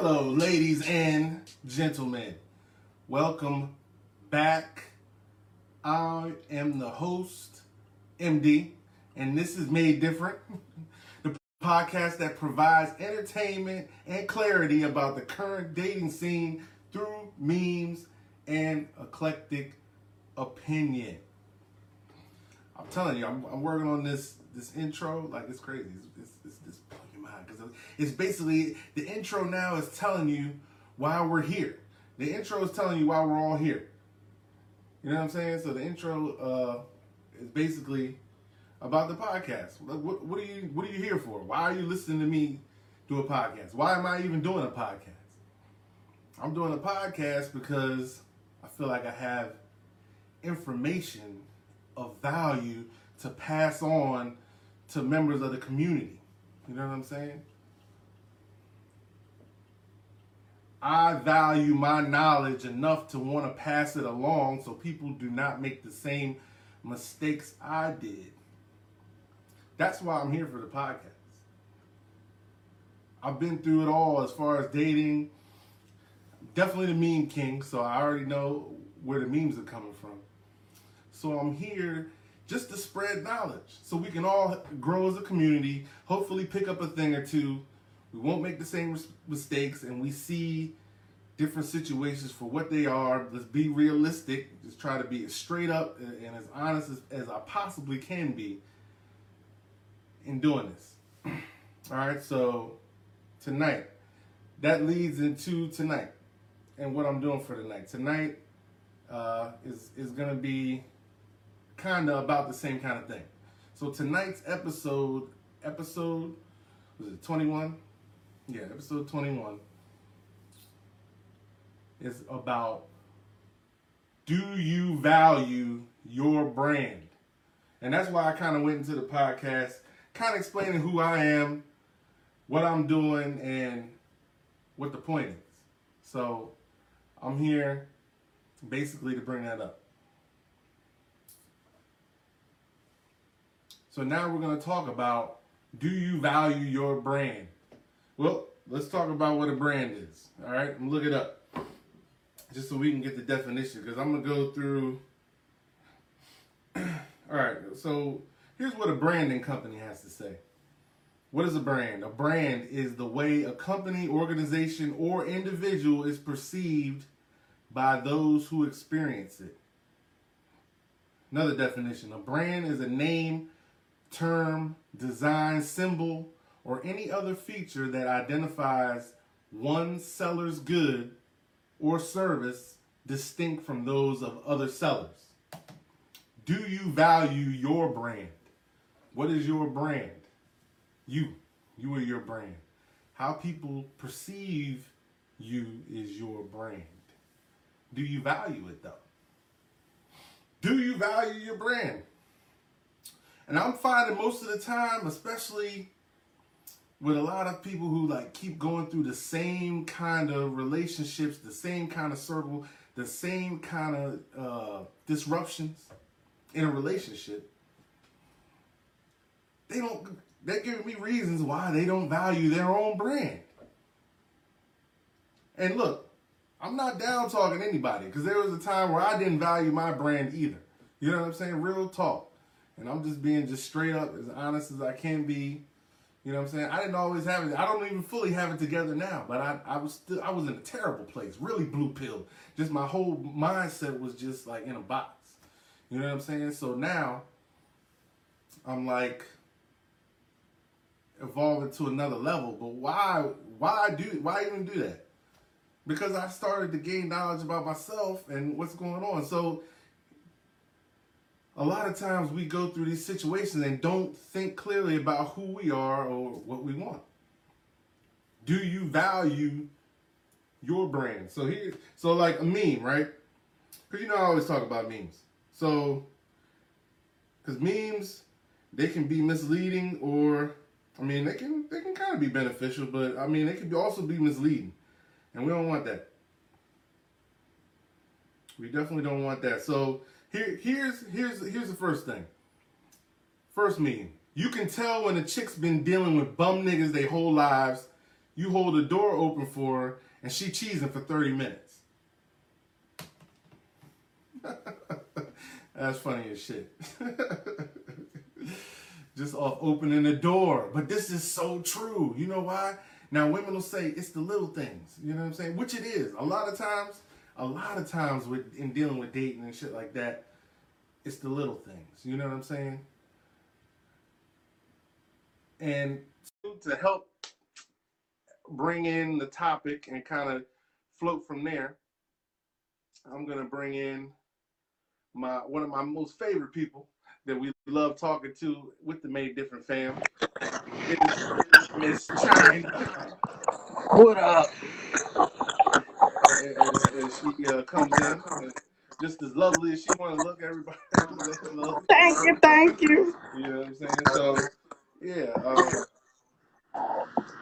Hello, ladies and gentlemen. Welcome back. I am the host, MD, and this is Made Different, the podcast that provides entertainment and clarity about the current dating scene through memes and eclectic opinion. I'm telling you, I'm, I'm working on this this intro like it's crazy. It's, it's, it's basically the intro now is telling you why we're here. The intro is telling you why we're all here. You know what I'm saying? So the intro uh, is basically about the podcast. What, what are you What are you here for? Why are you listening to me do a podcast? Why am I even doing a podcast? I'm doing a podcast because I feel like I have information of value to pass on to members of the community. You know what I'm saying? I value my knowledge enough to want to pass it along so people do not make the same mistakes I did. That's why I'm here for the podcast. I've been through it all as far as dating. Definitely the meme king, so I already know where the memes are coming from. So I'm here just to spread knowledge so we can all grow as a community, hopefully pick up a thing or two. We won't make the same mistakes and we see different situations for what they are. Let's be realistic. Just try to be as straight up and as honest as, as I possibly can be in doing this. All right, so tonight, that leads into tonight and what I'm doing for tonight. Tonight uh, is, is to be kind of about the same kind of thing. So tonight's episode, episode, was it 21? Yeah, episode 21 is about do you value your brand? And that's why I kind of went into the podcast, kind of explaining who I am, what I'm doing, and what the point is. So I'm here basically to bring that up. So now we're going to talk about do you value your brand? Well, let's talk about what a brand is. All right, I'm look it up just so we can get the definition because I'm to go through. All right, so here's what a branding company has to say. What is a brand? A brand is the way a company, organization, or individual is perceived by those who experience it. Another definition a brand is a name term, design, symbol, or any other feature that identifies one seller's good or service distinct from those of other sellers. Do you value your brand? What is your brand? You. You are your brand. How people perceive you is your brand. Do you value it though? Do you value your brand? And I'm finding most of the time, especially with a lot of people who like keep going through the same kind of relationships, the same kind of circle, the same kind of uh, disruptions in a relationship, they don't. They're giving me reasons why they don't value their own brand. And look, I'm not down talking anybody because there was a time where I didn't value my brand either. You know what I'm saying? Real talk and I'm just being just straight up as honest as I can be. You know what I'm saying? I didn't always have it. I don't even fully have it together now, but I, I was still I was in a terrible place, really blue pill. Just my whole mindset was just like in a box. You know what I'm saying? So now I'm like evolving to another level. But why why do why even do that? Because I started to gain knowledge about myself and what's going on. So a lot of times we go through these situations and don't think clearly about who we are or what we want. Do you value your brand? So here, so like a meme, right? Because you know I always talk about memes. So, because memes, they can be misleading or, I mean, they can they can kind of be beneficial, but I mean, they can also be misleading, and we don't want that. We definitely don't want that. So here, here's here's here's the first thing. First meeting. You can tell when a chick's been dealing with bum niggas their whole lives. you hold the door open for her and she cheesing for 30 minutes. That's funny as shit. Just off opening the door. But this is so true. You know why? Now women will say it's the little things. You know what I'm saying? Which it is. A lot of times, a lot of times with in dealing with dating and shit like that, it's the little things. You know what I'm saying? And to help bring in the topic and kind of float from there, I'm gonna bring in my one of my most favorite people that we love talking to with the Made Different fam. Miss. What up? As she uh, comes in, just as lovely as she want to look, everybody. Thank you, thank you. You know what I'm saying? So, yeah. Um,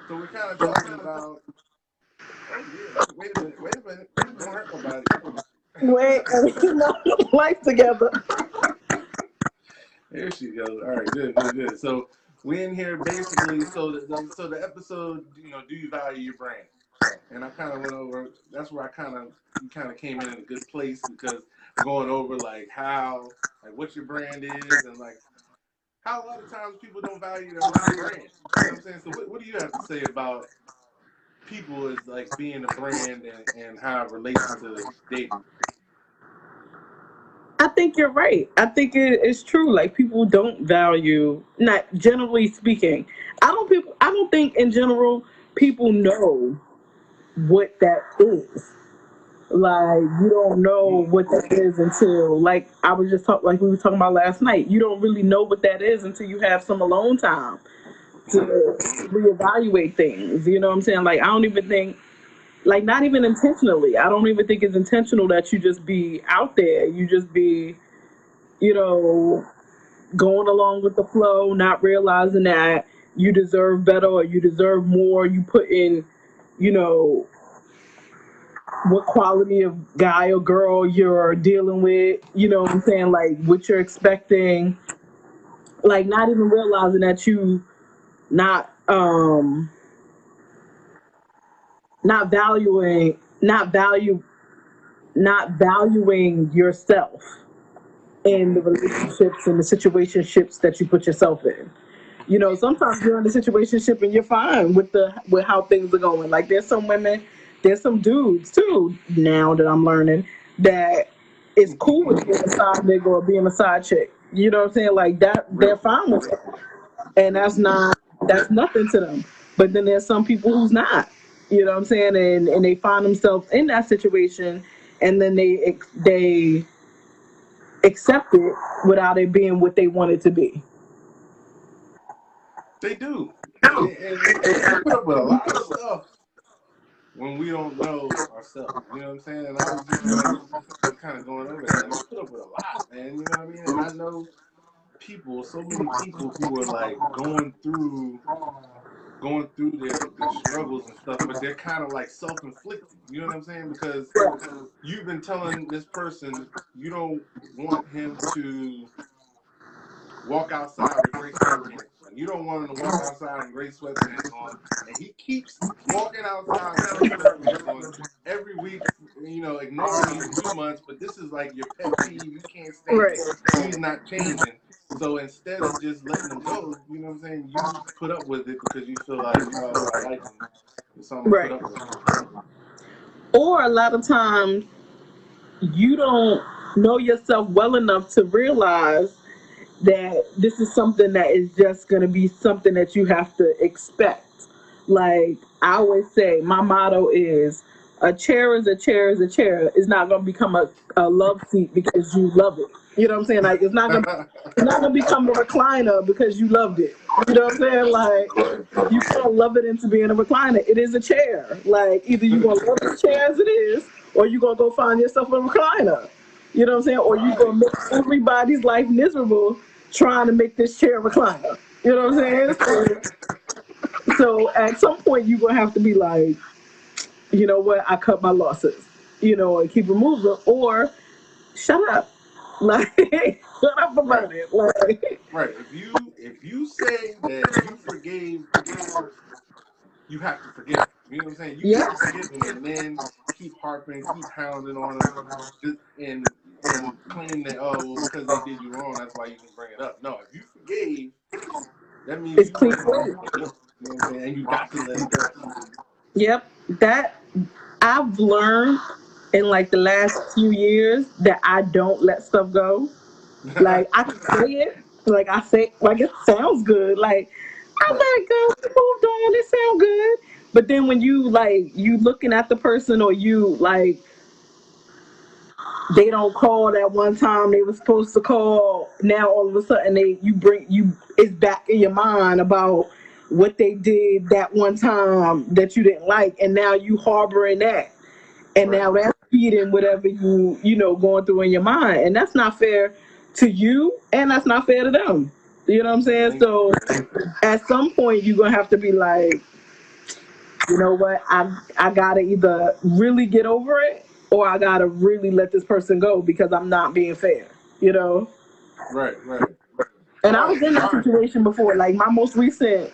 so we're kind of talking about. Oh yeah. Wait a minute. Wait a minute. Don't hurt nobody. Wait, know life together. There she goes. All right, good, good, good. So we in here basically. So the so the episode, you know, do you value your brand? And I kind of went over. That's where I kind of kind of came in in a good place because going over like how like what your brand is and like how a lot of times people don't value their brand. You know what I'm saying? So what, what do you have to say about people as like being a brand and, and how it relates to dating? I think you're right. I think it is true. Like people don't value, not generally speaking. I don't people. I don't think in general people know what that is. Like you don't know what that is until like I was just talking like we were talking about last night. You don't really know what that is until you have some alone time to reevaluate things. You know what I'm saying? Like I don't even think like not even intentionally. I don't even think it's intentional that you just be out there. You just be, you know, going along with the flow, not realizing that you deserve better or you deserve more. You put in, you know, what quality of guy or girl you're dealing with, you know what I'm saying? Like what you're expecting. Like not even realizing that you not um not valuing not value not valuing yourself in the relationships and the situationships that you put yourself in. You know, sometimes you're in a situationship and you're fine with the with how things are going. Like there's some women, there's some dudes too now that I'm learning that is cool with being a side nigga or being a side chick. You know what I'm saying? Like that they're fine with it. And that's not that's nothing to them. But then there's some people who's not. You know what I'm saying? And and they find themselves in that situation and then they they accept it without it being what they want it to be. They do. And, we put up with a lot of stuff when we don't know ourselves. You know what I'm saying? And I was just, I was just kind of going over that. And we put up with a lot, man. You know what I mean? And I know people, so many people who are like going through going through their, their struggles and stuff, but they're kind of like self-inflicted. You know what I'm saying? Because you've been telling this person you don't want him to walk outside with great sweatpants. You don't want him to walk outside in great sweatpants on, and he keeps walking outside with great sweatpants on every week. You know, ignoring you for two months, but this is like your pet peeve. You can't stand Right. He's not changing. So instead of just letting him go, you know what I'm saying? You put up with it because you feel like, oh, I like him. So I'm gonna Right. put up with. Or a lot of times you don't know yourself well enough to realize that this is something that is just going to be something that you have to expect. Like I always say, my motto is a chair is a chair is a chair. It's not going to become a, a love seat because you love it. You know what I'm saying? Like it's not to it's not to become a recliner because you loved it. You know what I'm saying? Like you can't love it into being a recliner. It is a chair. Like either you're going to love the chair as it is or you're to go find yourself a recliner. You know what I'm saying? Or you're going to make everybody's life miserable trying to make this chair recliner. You know what I'm saying? So, so at some point, you're going to have to be like, you know what? I cut my losses, you know, and keep it moving. Or shut up. Like, shut up about it. Like, Right. If you if you say that you forgave person you have to forgive. You know what I'm saying? You Yeah. forgive them and then keep harping, keep hounding on them, and and claim that oh well, because they did you wrong, that's why you can bring it up. No, if you forgave, that means It's clean let it go. slate. You know what I'm saying? And you got to let go. Yep. That I've learned in like the last few years that I don't let stuff go. Like I can say it, like I say, like it sounds good. Like I let it go, moved on, it sound good. But then when you like you looking at the person or you like they don't call that one time they were supposed to call, now all of a sudden they you bring you it's back in your mind about what they did that one time that you didn't like, and now you harboring that. And right. now that's feeding whatever you you know going through in your mind. And that's not fair to you and that's not fair to them. You know what i'm saying? So at some point you're gonna have to be like you know what? I i gotta either really get over it or i gotta really let this person go because i'm not being fair you know Right, right. and i was in that situation before like my most recent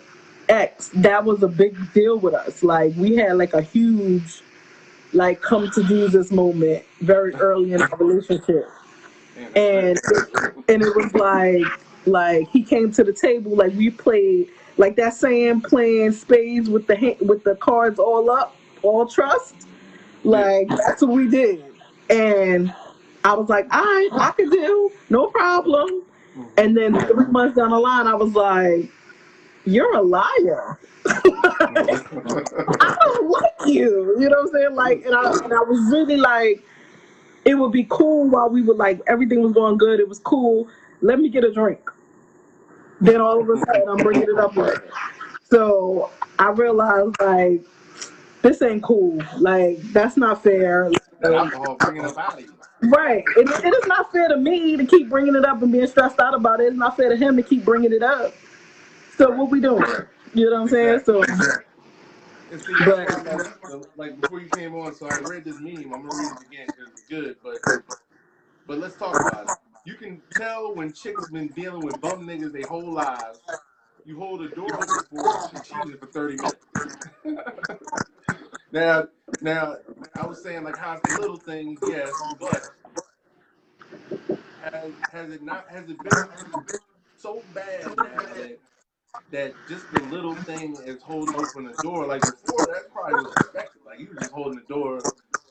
ex that was a big deal with us like we had like a huge like come to Jesus moment very early in our relationship. And crazy. and it was like like he came to the table like we played like that saying playing spades with the hand, with the cards all up, all trust. Like that's what we did. And I was like, all right, I can do, no problem. And then three months down the line, I was like, you're a liar. I don't like you. You know what I'm saying? Like, and I, and I was really like, it would be cool while we were like, everything was going good. It was cool. Let me get a drink. Then all of a sudden, I'm bringing it up again. So I realized, like, this ain't cool. Like, that's not fair. Like, alcohol bringing up out of you. right. It, it is not fair to me to keep bringing it up and being stressed out about it. It's not fair to him to keep bringing it up. So what we doing? You know what I'm saying? So, see, but the, like before you came on, so I read this meme. I'm gonna read it again because it's good. But but let's talk about it. You can tell when chicks been dealing with bum niggas their whole lives. You hold the door open for she cheated for 30 minutes. now, now, I was saying like how's the little things, yes, but has has it not has it been so bad that that just the little thing is holding open the door. Like before, that probably was expected. Like you were just holding the door.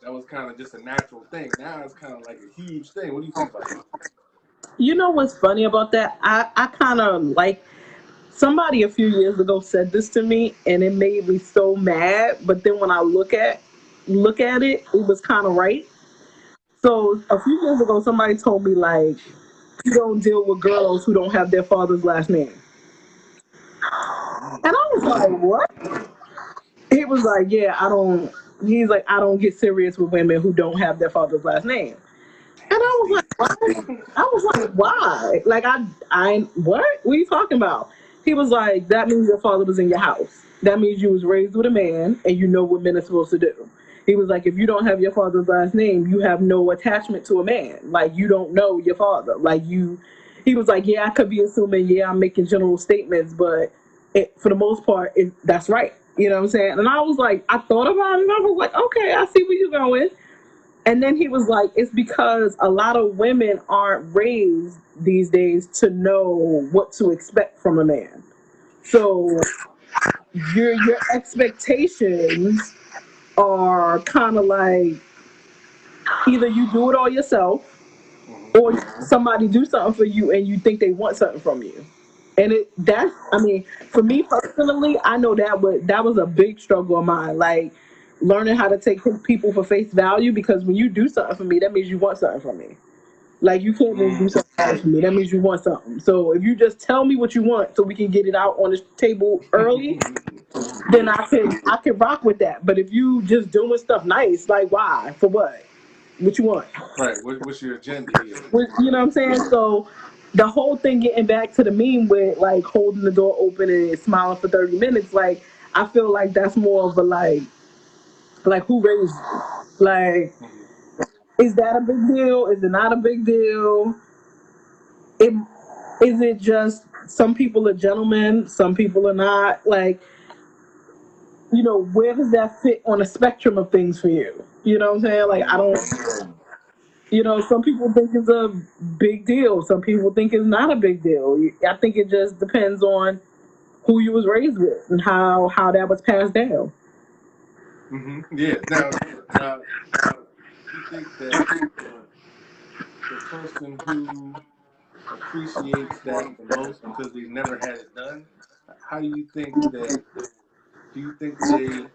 That was kind of just a natural thing. Now it's kind of like a huge thing. What do you think about that? you know what's funny about that? I, I kind of like somebody a few years ago said this to me and it made me so mad. But then when I look at look at it, it was kind of right. So a few years ago, somebody told me like you don't deal with girls who don't have their father's last name, and I was like, what? He was like, yeah, I don't. He's like, I don't get serious with women who don't have their father's last name. And I was like, why? I was like, why? Like, I, I, what? What are you talking about? He was like, that means your father was in your house. That means you was raised with a man and you know what men are supposed to do. He was like, if you don't have your father's last name, you have no attachment to a man. Like, you don't know your father. Like, you, he was like, yeah, I could be assuming, yeah, I'm making general statements, but it, for the most part, it, that's right. You know what I'm saying? And I was like, I thought about it and I was like, okay, I see where you're going. And then he was like, it's because a lot of women aren't raised these days to know what to expect from a man. So your your expectations are kind of like either you do it all yourself or somebody do something for you and you think they want something from you. And it that's I mean, for me personally, I know that was that was a big struggle of mine. Like learning how to take people for face value because when you do something for me, that means you want something from me. Like you can't just do Mm. something for me. That means you want something. So if you just tell me what you want so we can get it out on the table early, then I can I can rock with that. But if you just doing stuff nice, like why? For what? What you want? right. What, what's your agenda here? You know what I'm saying? So the whole thing getting back to the meme with like holding the door open and smiling for 30 minutes, like I feel like that's more of a like like who raised you? Like is that a big deal? Is it not a big deal? It, is it just some people are gentlemen, some people are not? Like you know, where does that fit on a spectrum of things for you? You know what I'm saying? Like, I don't, you know, some people think it's a big deal. Some people think it's not a big deal. I think it just depends on who you was raised with and how how that was passed down. Hmm Yeah. Now, now, you think that uh, the person who appreciates that the most because they've never had it done, how do you think that? Do you think they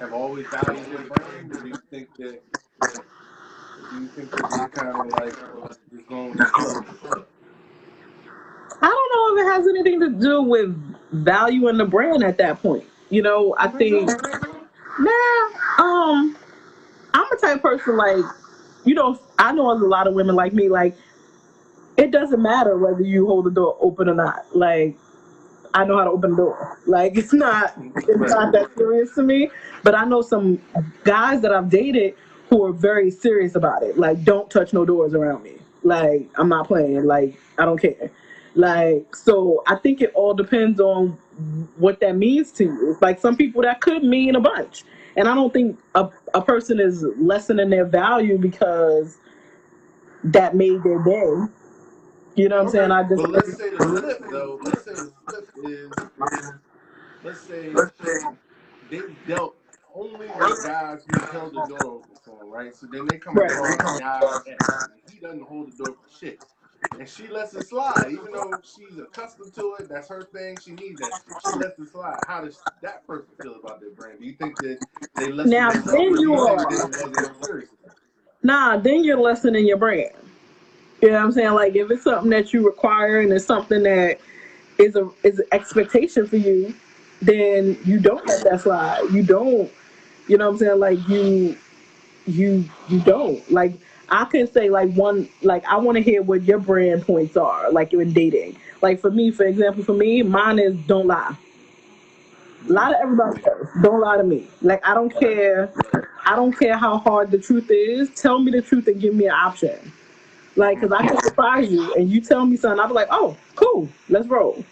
have always valued their brain, or do you think that? Do you think that they kind of like uh, just going with? I don't know if it has anything to do with valuing the brand at that point. You know, I think nah, um, I'm a type of person like, you know, I know there's a lot of women like me, like it doesn't matter whether you hold the door open or not. Like I know how to open the door. Like it's not it's not that serious to me. But I know some guys that I've dated who are very serious about it. Like don't touch no doors around me. Like I'm not playing. Like I don't care. Like so I think it all depends on what that means to you. Like some people that could mean a bunch. And I don't think a, a person is lessening their value because that made their day. You know what I'm saying? I just but let's say the flip though. Let's say the flip is, let's say they dealt only with guys who held the door open for right? So then they come right. across a guy and he doesn't hold the door for shit, and she lets it slide, even though she's accustomed to it. That's her thing. She needs that. She lets it slide. How does that person feel about their brand? Do you think that they lessen Now then you are they wasn't serious? enough? nah, then you're lessening your brand. You know what I'm saying? Like if it's something that you require and it's something that is a is an expectation for you, then you don't let that slide. You don't, you know what I'm saying? Like you you you don't. Like I can say like one like I want to hear what your brand points are, like in dating. Like for me, for example, for me, mine is don't lie. Lie to everybody else. Don't lie to me. Like I don't care. I don't care how hard the truth is. Tell me the truth and give me an option. Like, cause I can surprise you, and you tell me something, I'll be like, oh, cool, let's roll.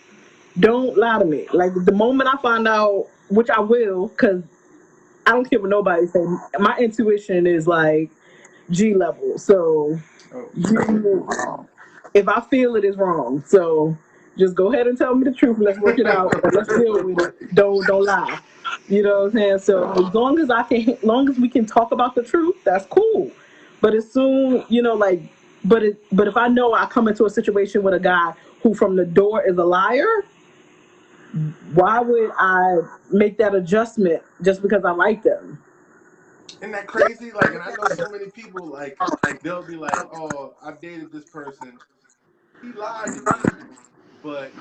Don't lie to me. Like the moment I find out, which I will, cause I don't care what nobody say. My intuition is like G level. So Oh, you, if I feel it is wrong, so just go ahead and tell me the truth. Let's work it out. Let's deal with it. Don't don't lie. You know what I'm saying? So as long as I can, long as we can talk about the truth, that's cool. But as soon, you know, like, but it, but if I know I come into a situation with a guy who from the door is a liar, why would I make that adjustment just because I like them? Isn't that crazy? Like, and I know so many people like they'll be like, "Oh, I dated this person. He lied to me, but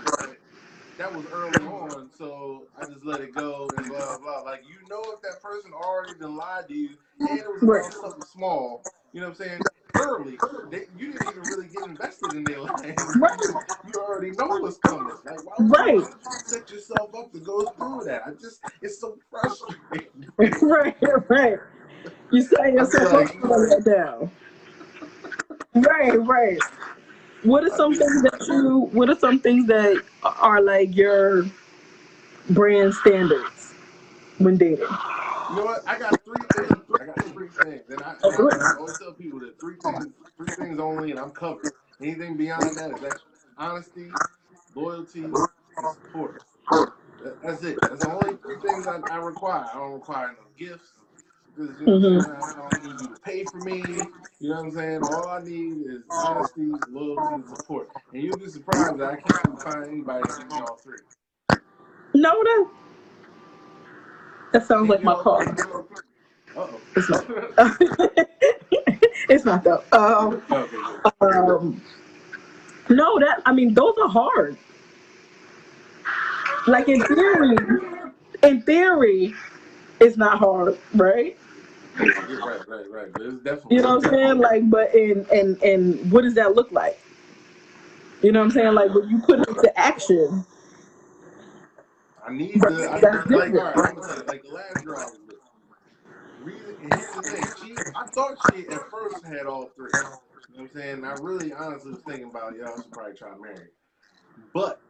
that was early on, so I just let it go and blah blah blah." Like, you know, if that person already done lied to you, and it was about something small, you know what I'm saying? Early, they, you didn't even really get invested in their life. Right. You, already know what's coming. Like, why would, Right. you set yourself up to go through that? I just, it's so frustrating. right, right. You setting yourself up like, to let that down. Right, right. What are some things that you? What are some things that are like your brand standards when dating? You know what? I got three things. I got three things, and I, and I, and I always tell people that three things, three things only, and I'm covered. Anything beyond that is extra. Honesty, loyalty, and support. That's it. That's the only three things I, I require. I don't require no gifts. Because, you know hmm saying? I don't need you to pay for me. You know what I'm saying? All I need is honesty, loyalty, and support. And you'll be surprised that I can't find anybody that gives me all three. No, that that sounds Can't like my car. three. Uh It's not. it's not though. Um, okay, um, no, that I mean those are hard. Like in theory, in theory, it's not hard, right? Yeah, right, right, right. It's definitely You know what I'm saying? Like, but in and and what does that look like? You know what I'm saying? Like when you put it into action, I need the I that's like all different. right, I'm gonna tell you, like the last girl I was with. Reason and here's the thing, she I thought she at first had all three. You know what I'm saying? I really honestly was thinking about y'all should probably try to marry. But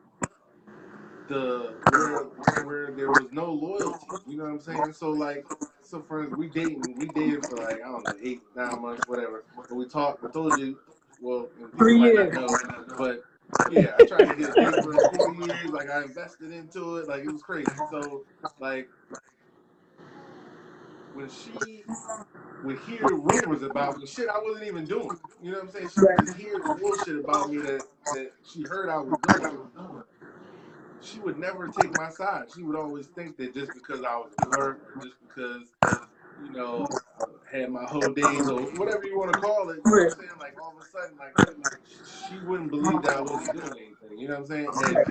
the where where there was no loyalty. You know what I'm saying? So like, so for we dating, we dated for like I don't know eight, nine months, whatever. But we talked. I told you, well, Three years. know, but yeah, I tried to get a date for four years. Like I invested into it. Like it was crazy. So like when she would hear rumors about me, shit I wasn't even doing. You know what I'm saying? She would hear bullshit about me that, that she heard I was doing. She would never take my side. She would always think that just because I was or just because, you know, I had my whole days or whatever you want to call it, you know what I'm saying? Like all of a sudden, like she wouldn't believe that I wasn't doing anything. You know what I'm saying? And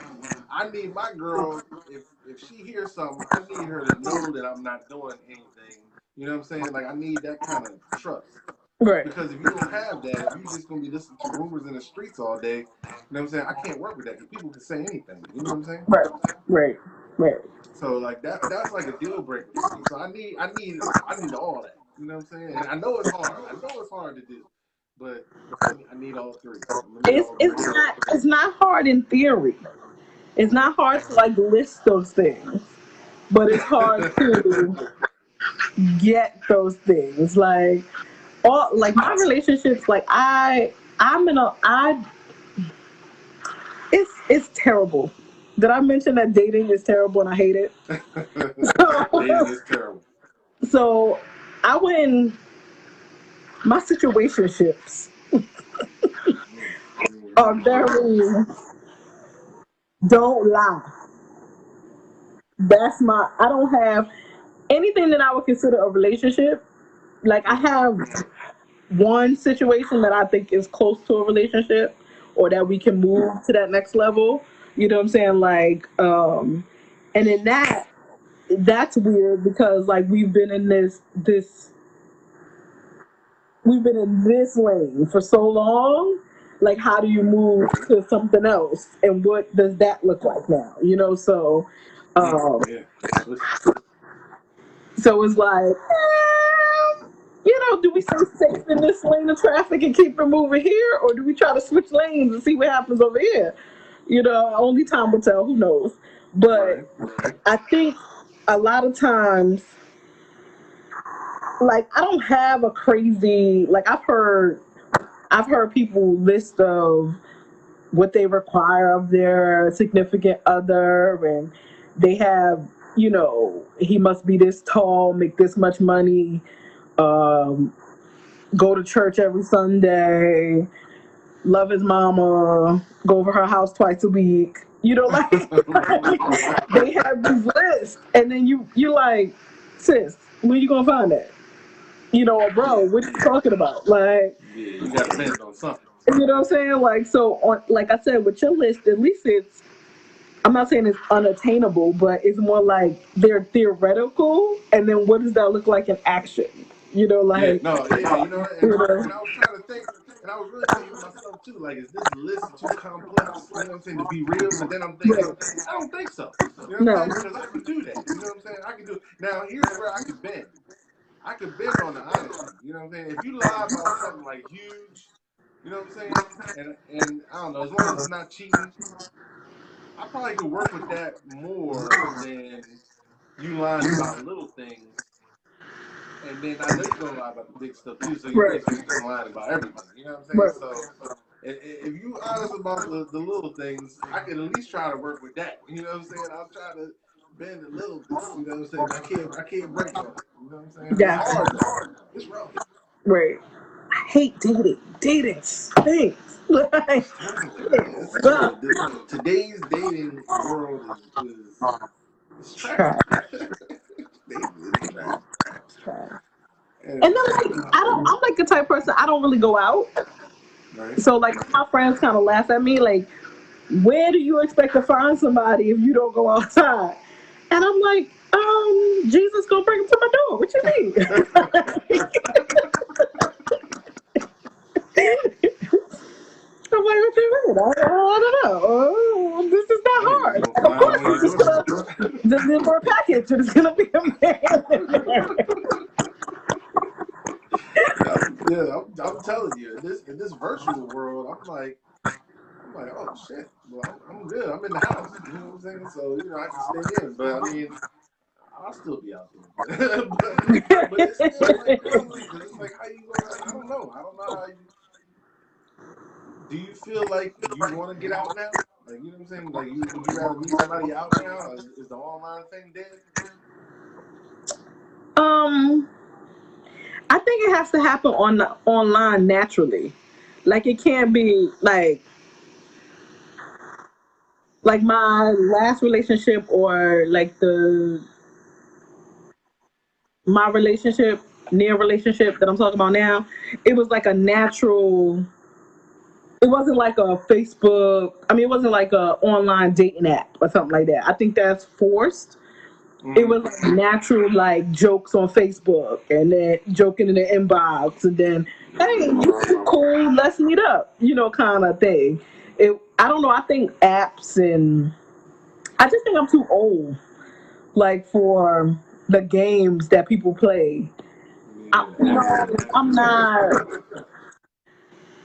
I need my girl, if if she hears something, I need her to know that I'm not doing anything. You know what I'm saying? Like I need that kind of trust. Right. Because if you don't have that, you're just gonna be listening to rumors in the streets all day, you know what I'm saying? I can't work with that because people can say anything. You know what I'm saying? Right. Right. Right. So like that that's like a deal breaker. So I need I need I need all that. You know what I'm saying? And I know it's hard. I know it's hard to do. But I need, all three. Need It's all it's three. not it's not hard in theory. It's not hard to like list those things, but it's hard to get those things. Like all like my relationships, like I I'm in a I it's it's terrible. Did I mention that dating is terrible and I hate it? Dating is terrible. So I went my situationships are very don't lie. That's my I don't have anything that I would consider a relationship. Like I have one situation that I think is close to a relationship or that we can move to that next level. You know what I'm saying? Like um and in that that's weird because like we've been in this this we've been in this lane for so long like how do you move to something else and what does that look like now you know so um Yeah. so it's like eh, you know do we stay safe in this lane of traffic and keep it moving here or do we try to switch lanes and see what happens over here? You know only time will tell. Who knows? But. I think a lot of times, like I don't have a crazy like I've heard I've heard people list of what they require of their significant other and they have, you know, he must be this tall, make this much money, um, go to church every Sunday, love his mama, go over her house twice a week. You know, like they have these lists, and then you you like, sis, where you gonna find that? You know, bro, what you talking about? Like, Yeah, you gotta on something. you know what I'm saying? Like, so on, like I said, with your list, at least it's. I'm not saying it's unattainable, but it's more like they're theoretical, and then what does that look like in action? You know, like Yeah, no, yeah, you know, and, you know, and I was trying to think, and I was really thinking to myself too, like, is this list too complex? You know what I'm saying to be real? But then I'm thinking, right? I don't think so. You know what I'm No, saying? Because I can do that. You know what I'm saying? I can do. Now here's where I can bend. I could bend on the honesty. You know what I'm saying? If you lie about something like huge, you know what I'm saying? And and I don't know, as long as it's not cheating, I probably could work with that more than you lying about little things. And then I know you're gonna lie about the big stuff too, so you right, basically just lying about everything. You know what I'm right, saying? So if, you honest about the, the little things, I can at least try to work with that. You know what I'm saying? I'll try to bend a little bit. You know what I'm saying? I can't I can't break it. You know what I'm saying? It's yeah, hard. It's rough. right. I hate dating. Dating stinks. Like, Terrible. it It's sucks. terrible. The- Today's dating world is, is it's trash. Trash. dating is trash. And, then like I don't I'm like the type of person I don't really go out. right? So like my friends kind of laugh at me like, where do you expect to find somebody if you don't go outside? And I'm like, um, Jesus gonna bring him to my door. What you mean? I'm like, you? I, I don't know. Oh, this is not hard. you And gonna of course, one it's of just your gonna deliver a package, and it's gonna be a man. in there. Yeah, I'm, I'm telling you, in this in this virtual world, I'm like, I'm like, oh shit. Well, I'm, I'm good. I'm in the house. You know what I'm saying? So you know, I can stay in. But I mean, I'll still be out there. but, but it's still like It's like how you gonna? I don't know. I don't know how you. Do you feel like you want to get out now? Like you know what I'm saying? Like you would you rather meet somebody out now? Is, is the online thing dead? Um, I think it has to happen on the online naturally. Like it can't be like like my last relationship or like the my relationship near relationship that I'm talking about now. It was like a natural. It wasn't like a Facebook. I mean, it wasn't like a online dating app or something like that. I think that's forced mm. it was like natural like jokes on Facebook and then joking in the inbox and then hey you cool let's meet up you know kind of thing it I don't know I think apps and I just think I'm too old like for the games that people play I, I'm not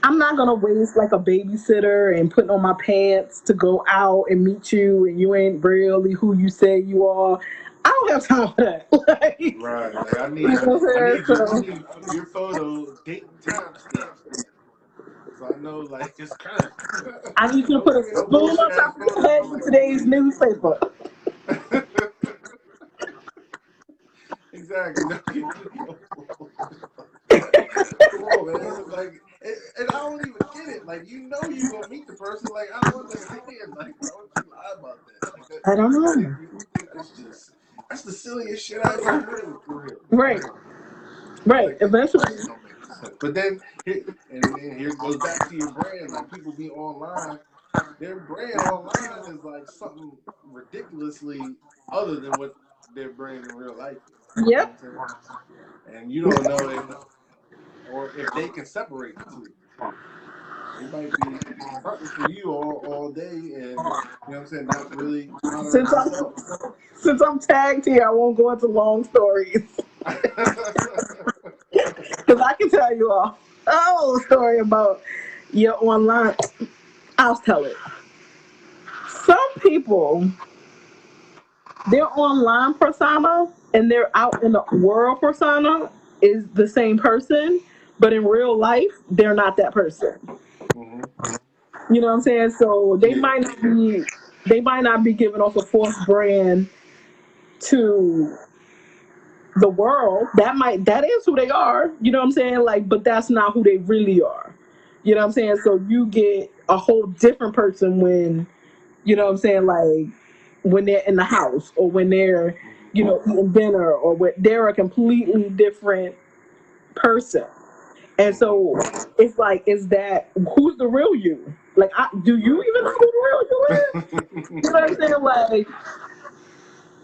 I'm not gonna waste like a babysitter and putting on my pants to go out and meet you and you ain't really who you say you are. I don't have time for that. Like, Right. Like I need, You know I'm I need, I need your photo date time stamp. So I know, like, it's kind of. I need you to put a spoon on top of your head with today's newspaper. exactly. Come on, man. Like, and, and I don't even get it. Like, you know, you gonna meet the person. Like, I don't understand. Like, why would you lie about that? Like, that I don't know. It's just that's the silliest shit I ever heard. For real. Right. Right. Eventually, But then, and then here goes back to your brand. Like people be online, their brand online is like something ridiculously other than what their brand in real life. Is, Yep. what I'm saying? And you don't know if, or if they can separate the two. They might be fronting for you all, all day, and you know what I'm saying, not really Since I'm- since I'm tagged here, I won't go into long stories because I can tell you all a whole story about your online. I'll tell it. Some people, their online persona and their out in the world persona is the same person, but in real life, they're not that person. Mhm. You know what I'm saying? So they Yeah. might not be they might not be giving off a false brand to the world. That might that is who they are. You know what I'm saying? Like, but that's not who they really are. You know what I'm saying? So you get a whole different person when you know what I'm saying, like when they're in the house or when they're, you know, eating dinner or when they're a completely different person. And so it's like, is that who's the real you? Like, I, do you even know who the real you is? You know what I'm saying? Like,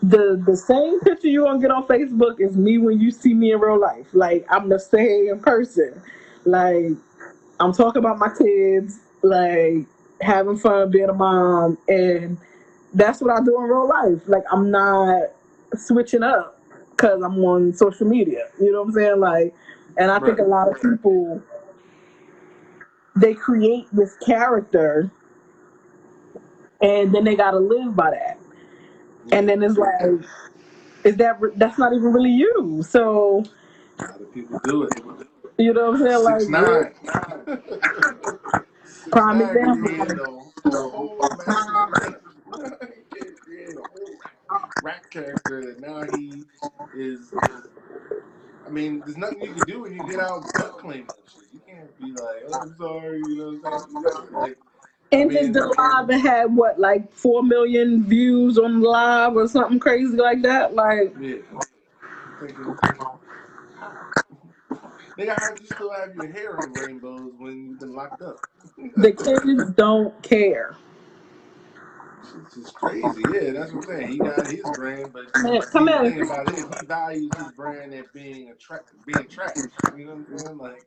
the the same picture you gonna get on Facebook is me when you see me in real life. Like, I'm the same person. Like, I'm talking about my kids, like having fun being a mom, and that's what I do in real life. Like, I'm not switching up because I'm on social media. You know what I'm saying? Like, and I think a lot of people they create this character, and then they gotta live by that. And then it's like, is that re- that's not even really you? So A lot of people do it. you know what I'm saying? Like, Six nine. Prime nine example. created a, a whole massive he created a whole rap character that now he is. I mean, there's nothing you can do when you get out butt claiming shit. You can't be like, oh, I'm sorry, you know what I'm saying? Like, And I mean- the live that had what like four million views on live or something crazy like that. Like yeah. Nigga, how'd you still have your hair in rainbows when you've been locked up? the kids don't care. It's just crazy. Yeah, that's what I'm saying. He got his brand, but Man, come the thing about it, he values his brand as being attract, being trash. You know what I'm saying? Like,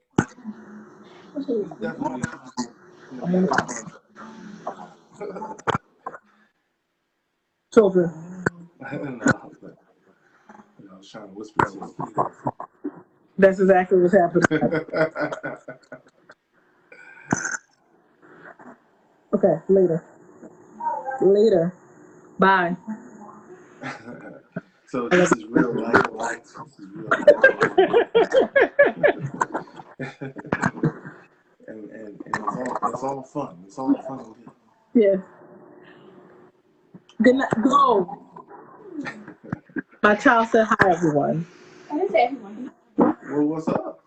he's definitely in contract. Children. no, but, you know, I was trying to whisper to That's exactly what's happening. Okay, later. Later. Bye. so I this is real life. life. This is real life. and, and, and it's all it's all fun. It's all fun. and yeah. Good night. Go. My child said hi, everyone. I didn't say everyone. Well, what's up?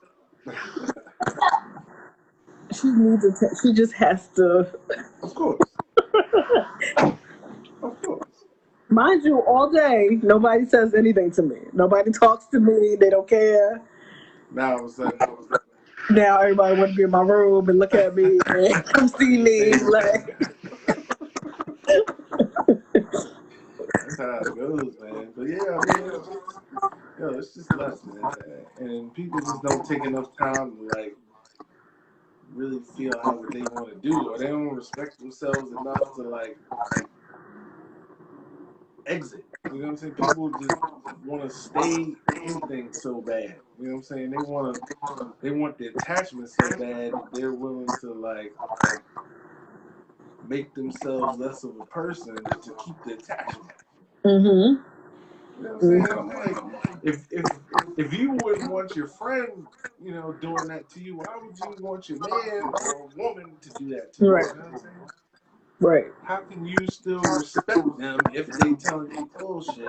She needs attention. She just has to. Of course. Of course. Mind you, all day, nobody says anything to me. Nobody talks to me. They don't care. Now a sudden, all of Now everybody want to be in my room and look at me and come see me. Like, that's how it goes, man. But yeah, I mean, yo, it's just nuts, man. And people just don't take enough time to like really feel how they want to do, or they don't respect themselves enough to like exit. You know what I'm saying? People just want to stay in things so bad. You know what I'm saying? They want to, they want the attachment so bad they're willing to like make themselves less of a person to keep the attachment. mm-hmm. You know what I'm saying? I'm like, if if if you wouldn't want your friend, you know, doing that to you, why would you want your man or woman to do that to you? Right. You know I'm? Right. How can you still respect them if they telling you bullshit,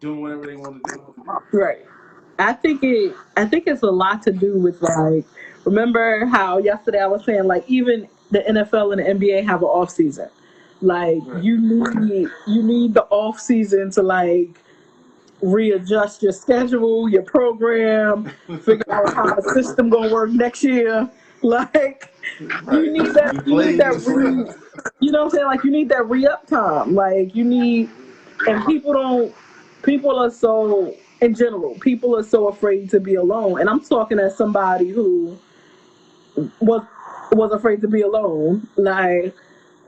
doing whatever they want to do? Right. I think it I think it's a lot to do with like remember how yesterday I was saying like even the NFL and the NBA have an off season. Like Right. you need you need the off season to like readjust your schedule, your program, figure out how the system gonna work next year. Like you Right. need that you need that re you know what I'm saying? Like you need that re up time. Like you need and people don't people are so in general, people are so afraid to be alone. And I'm talking as somebody who was was afraid to be alone. Like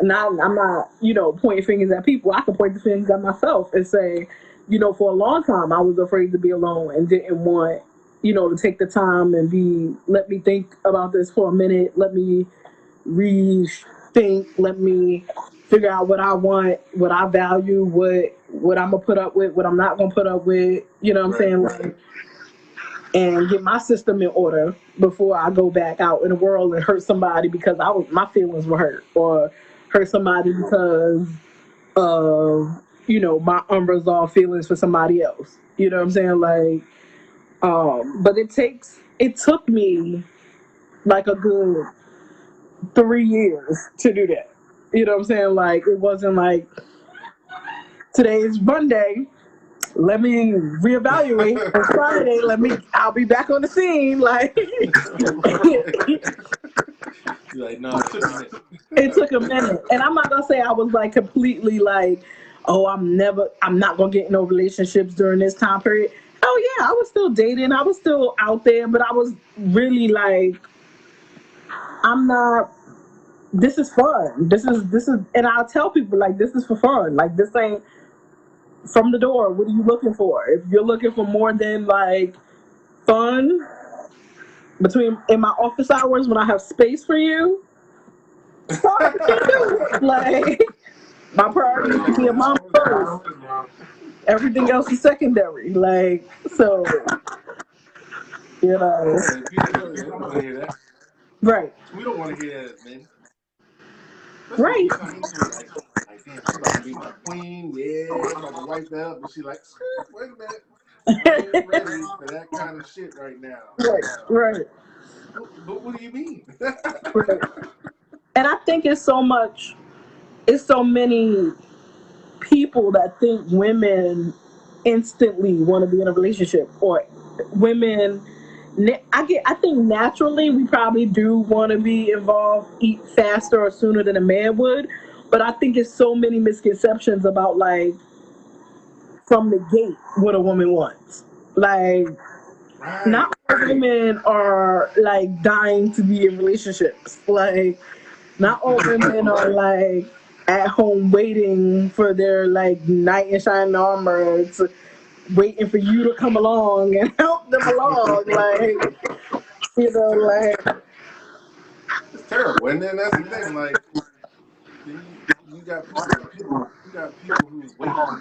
not I'm not, you know, pointing fingers at people. I can point the fingers at myself and say, you know, for a long time I was afraid to be alone and didn't want, you know, to take the time and be let me think about this for a minute, let me rethink, let me figure out what I want, what I value, what what I'm gonna put up with, what I'm not gonna put up with, you know what I'm Right. saying? Like and get my system in order before I go back out in the world and hurt somebody because I was my feelings were hurt or hurt somebody because of you know my unresolved feelings for somebody else. You know what I'm saying? Like, um, but it takes it took me like a good three years to do that. You know what I'm saying? Like it wasn't like today's Monday. Let me reevaluate. It's Friday. Let me. I'll be back on the scene. Like Like, no, it took a minute. it took a minute, and I'm not gonna say I was like completely like, oh, I'm never, I'm not gonna get no relationships during this time period. Oh yeah, I was still dating. I was still out there, but I was really like, I'm not. This is fun. This is this is, and I'll tell people like this is for fun. Like this ain't from the door. What are you looking for? If you're looking for more than like fun between in my office hours when I have space for you, sorry, I can't do it. Like my priority is to be a mom first. Everything else is secondary. Like so, you know, And people don't they don't want to hear that. right, We don't want to hear that men. right. Especially when you come into it like, damn, she's about to be my queen. Yeah, I'm about to wipe that up. But she like, wait a minute. I ain't ready for that kind of shit right now. Right, right, But, but what do you mean? right. And I think it's so much, it's so many people that think women instantly want to be in a relationship or women I get I think naturally we probably do want to be involved eat faster or sooner than a man would but I think it's so many misconceptions about like from the gate what a woman wants like right. not all women are like dying to be in relationships. Like not all women are like at home waiting for their like knight in shining armor, to, waiting for you to come along and help them along. Like you know, like It's terrible. And then that's the thing, like you, you got people, you got people who waiting,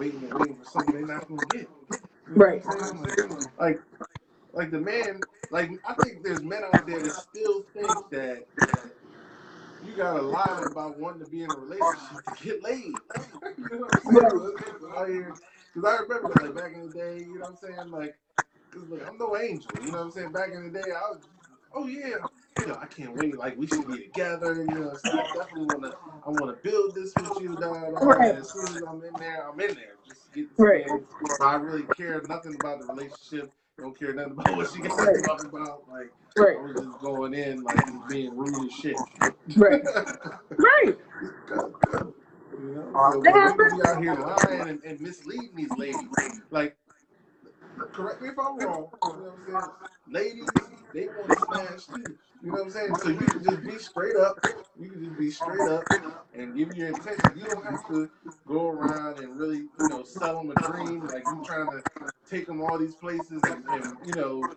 waiting and waiting for something they're not gonna get. Right. what I'm saying? Like, like, like the man, like I think there's men out there that still think that you gotta lie about wanting to be in a relationship to get laid. you know what I'm saying? Cause I remember like back in the day, you know what I'm saying? Like, look, I'm no angel, you know what I'm saying? Back in the day, I was, oh yeah, you know, I can't wait. Like we should be together, you know. So I definitely wanna, I wanna build this with you, da, da, da. Right. And as soon as I'm in there, I'm in there. Just get Right. So I really care nothing about the relationship. Don't care nothing about what she got to Right. talk about. Like Right. I was just going in like just being rude as shit. Right. Right. You know, so That when we be out here lying and, and misleading these ladies, like, correct me if I'm wrong. You know what I'm saying? Ladies, they want to smash too. You know what I'm saying? So you can just be straight up. You can just be straight up and give your intention. You don't have to go around and really, you know, sell them a dream. Like you trying to take them all these places and, and you know,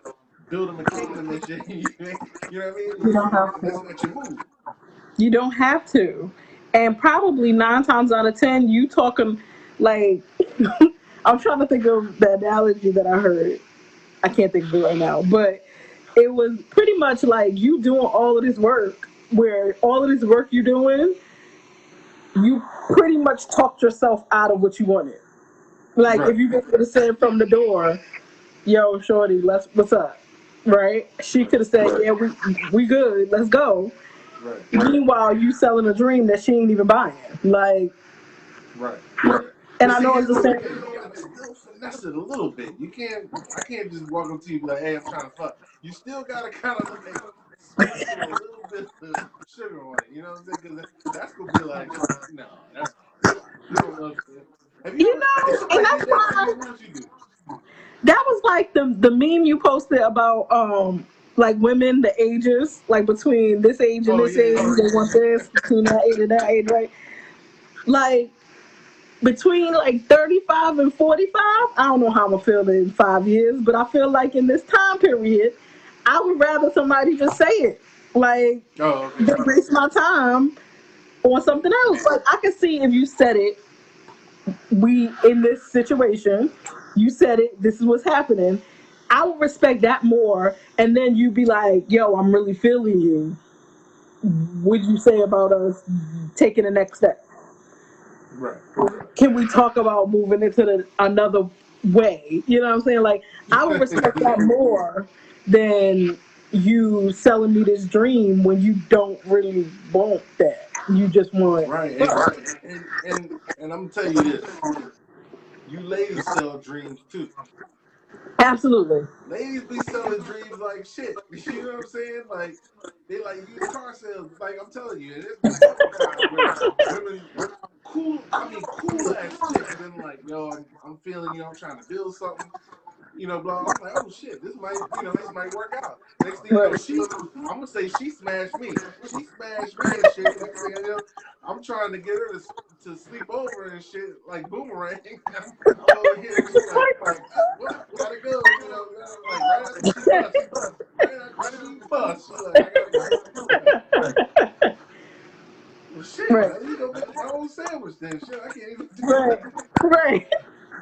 build them a kingdom and shit. you know what I mean? You don't have to. That's your move. You don't have to. And probably nine times out of ten, you talking like I'm trying to think of the analogy that I heard. I can't think of it right now, but it was pretty much like you doing all of this work, where all of this work you're doing, you pretty much talked yourself out of what you wanted. Like Right. if you would have said from the door, "Yo, shorty, let's what's up," right? She could have said, Right. "Yeah, we we good, let's go." Right. Meanwhile, you selling a dream that she ain't even buying. Like, Right. Right. and But I see, know it's the you same. Gotta still finesse it a little bit. You can't. I can't just walk up to you like, "Hey, I'm trying to fuck." You still gotta kind of like sprinkle a little bit of sugar on it. You know what I'm saying? Because that's gonna be like, no, that's. You don't know. Have you You know, and that's that why you, what you do? that was like the the meme you posted about um like women the ages like between this age and Oh this yeah, age they want this between that age and that age right like between like 35 and 45 i don't know how i'm gonna feel in five years but i feel like in this time period i would rather somebody just say it like. Oh, okay. waste my time on something else like i can see if you said it we in this situation you said it this is what's happening i would respect that more and then you'd be like yo i'm really feeling you would you say about us taking the next step Can we talk about moving into the another way you know what i'm saying like i would respect that more than you selling me this dream when you don't really want that you just want Right. And, and and and I'm gonna tell you this: you ladies sell dreams too. Absolutely Ladies be selling dreams like shit. You know what I'm saying? Like they like use car sales. Like I'm telling you, and it's been oh women, cool. I mean, cool ass chicks been like, yo, I'm, I'm feeling you. I'm trying to build something. You know, blah. I'm like, oh shit, this might, you know, this might work out. Next thing you know, she, I'm gonna say she smashed me. She smashed me and shit. Next thing you know, I'm trying to get her to, to sleep over and shit, like boomerang. I'm over here, like, like what? Gotta go. You know, like right after she bust, right after she bust, like, I gotta go. Well, shit, Right. man, you go make my own sandwich then. Shit, I can't even do right that. right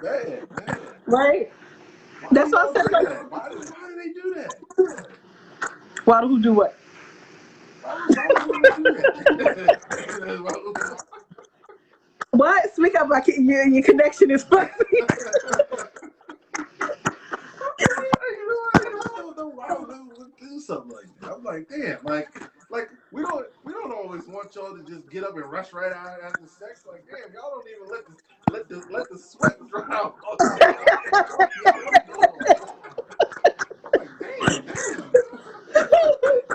Bad, bad. right That's what I said, like- Why, do- why do they do that? why do who do what Why, why would do that? Why would- what speak up like your, your connection is fuzzy you know what? I'm like, damn, like, like we don't, we don't always want y'all to just get up and rush right out after sex. Like, damn, y'all don't even let the, let the, let the sweat dry out. like, damn, damn.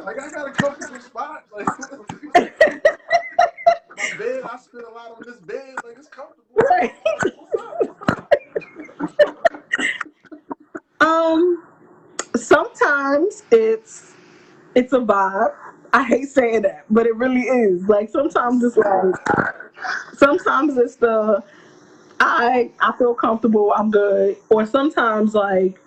Like, I got a comfortable spot. Like, my bed, I spend a lot on this bed. Like, it's comfortable. right um sometimes it's it's a vibe i hate saying that but it really is like sometimes it's like sometimes it's the i i feel comfortable i'm good or sometimes like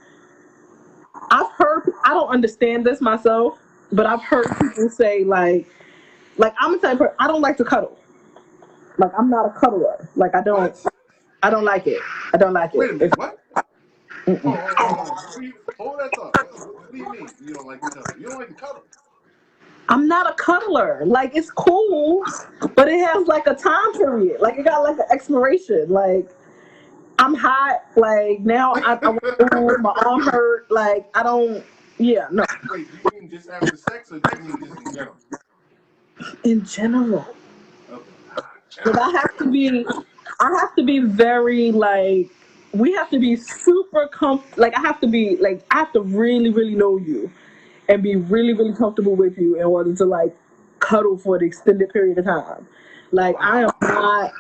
i've heard i don't understand this myself but I've heard people say like, like I'm a type of person, I don't like to cuddle. Like I'm not a cuddler. Like I don't, What? I don't like it. I don't like Wait a it. minute. What? Mm-mm. you- Hold that thought. What do you mean you don't like the cuddle? You don't like cuddle? I'm not a cuddler. Like it's cool, but it has like a time period. Like it got like an expiration. Like I'm hot. Like now I, I want my arm hurt. Like I don't. Yeah, no. Wait, do you mean just after sex or do you mean just in general? In general, Okay. but I have to be. I have to be very like. We have to be super com. Like I have to be like I have to really really know you, and be really really comfortable with you in order to like cuddle for an extended period of time. Like I am not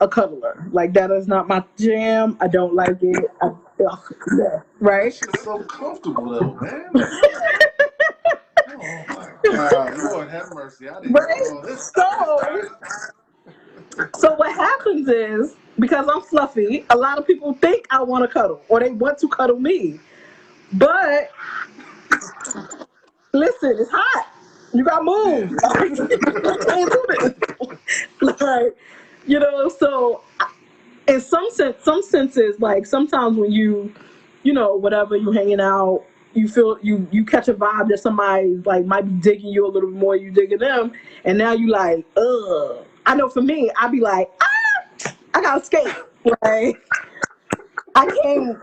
a cuddler. Like that is not my jam. I don't like it. I, ugh, yeah, right? Shit's so comfortable though, man. Oh my God, Lord have mercy. I didn't Right? know this. So, so what happens is because I'm fluffy, a lot of people think I want to cuddle or they want to cuddle me. But listen, it's hot. You got to move. Can't do this. like, you know, so in some sense, some senses, like sometimes when you, you know, whatever you hanging out, you feel you you catch a vibe that somebody like might be digging you a little bit more, you digging them, and now you like, ugh. I know for me, I'd be like, ah, I gotta skate. Like, I can't,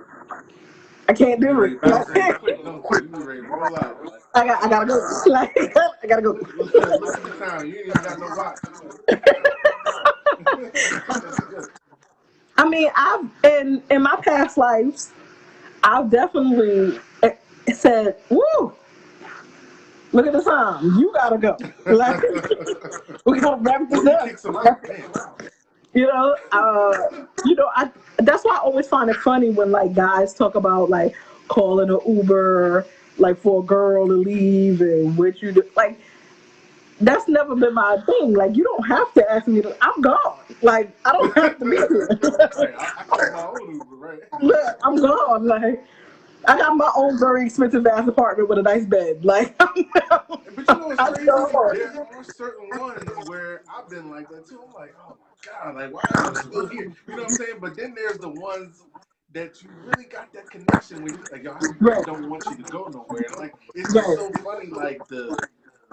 I can't do it. to bounce in quick, don't you? You ready to roll. Like, I got, I gotta go. Like, I gotta go. look, at- look at the time. You ain't even got no watch. I mean, I've in in my past lives, I've definitely said, "Woo, look at the time. You gotta go. Like, we gotta wrap this up." Kick somebody, man, wow. You know, uh, you know, I that's why I always find it funny when like guys talk about like calling an Uber like for a girl to leave and what you do. Like, that's never been my thing. Like, you don't have to ask me to. I'm gone. Like, I don't have to be here. Right, I, I call my own Uber, right? Look, I'm gone. Like, I got my own very expensive ass apartment with a nice bed. Like, But you know what's crazy? There are certain ones where I've been like that too. I'm like, oh god, like why am I still here? You know what I'm saying? But then there's the ones that you really got that connection with. Like, yo, I don't want you to go nowhere. Like, it's just Right. so funny, like the.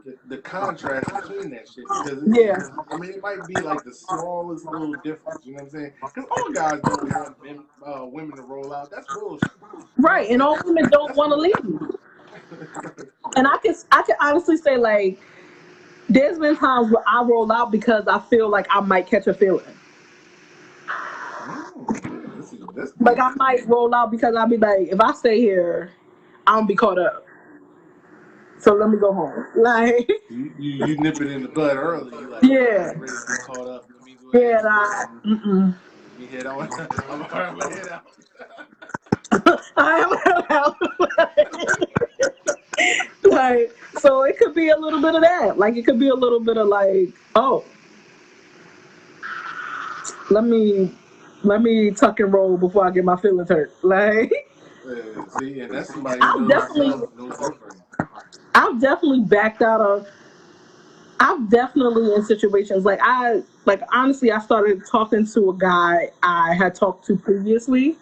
The, the contrast between that shit because Yeah. I mean it might be like the smallest little difference, you know what I'm saying? Because all guys don't want men, uh, women to roll out. That's bullshit. right, and all women don't want to leave. And I can, I can honestly say, like, there's been times where I roll out because I feel like I might catch a feeling. This is this. Like, I might roll out because I'll be like, if I stay here, I don't be caught up. So let me go home. Like, You, you, you nip it in the bud early. You like, oh, Yeah. I'm ready to get caught up. Let me go yeah, and mm-mm. me head on. I'm my head out. I am out. Like, so it could be a little bit of that. Like, it could be a little bit of like, oh, let me, let me tuck and roll before I get my feelings hurt. Like, Yeah, see, and that's somebody who knows definitely- themselves, knows different. I've definitely backed out of. I've definitely in situations like I like honestly I started talking to a guy I had talked to previously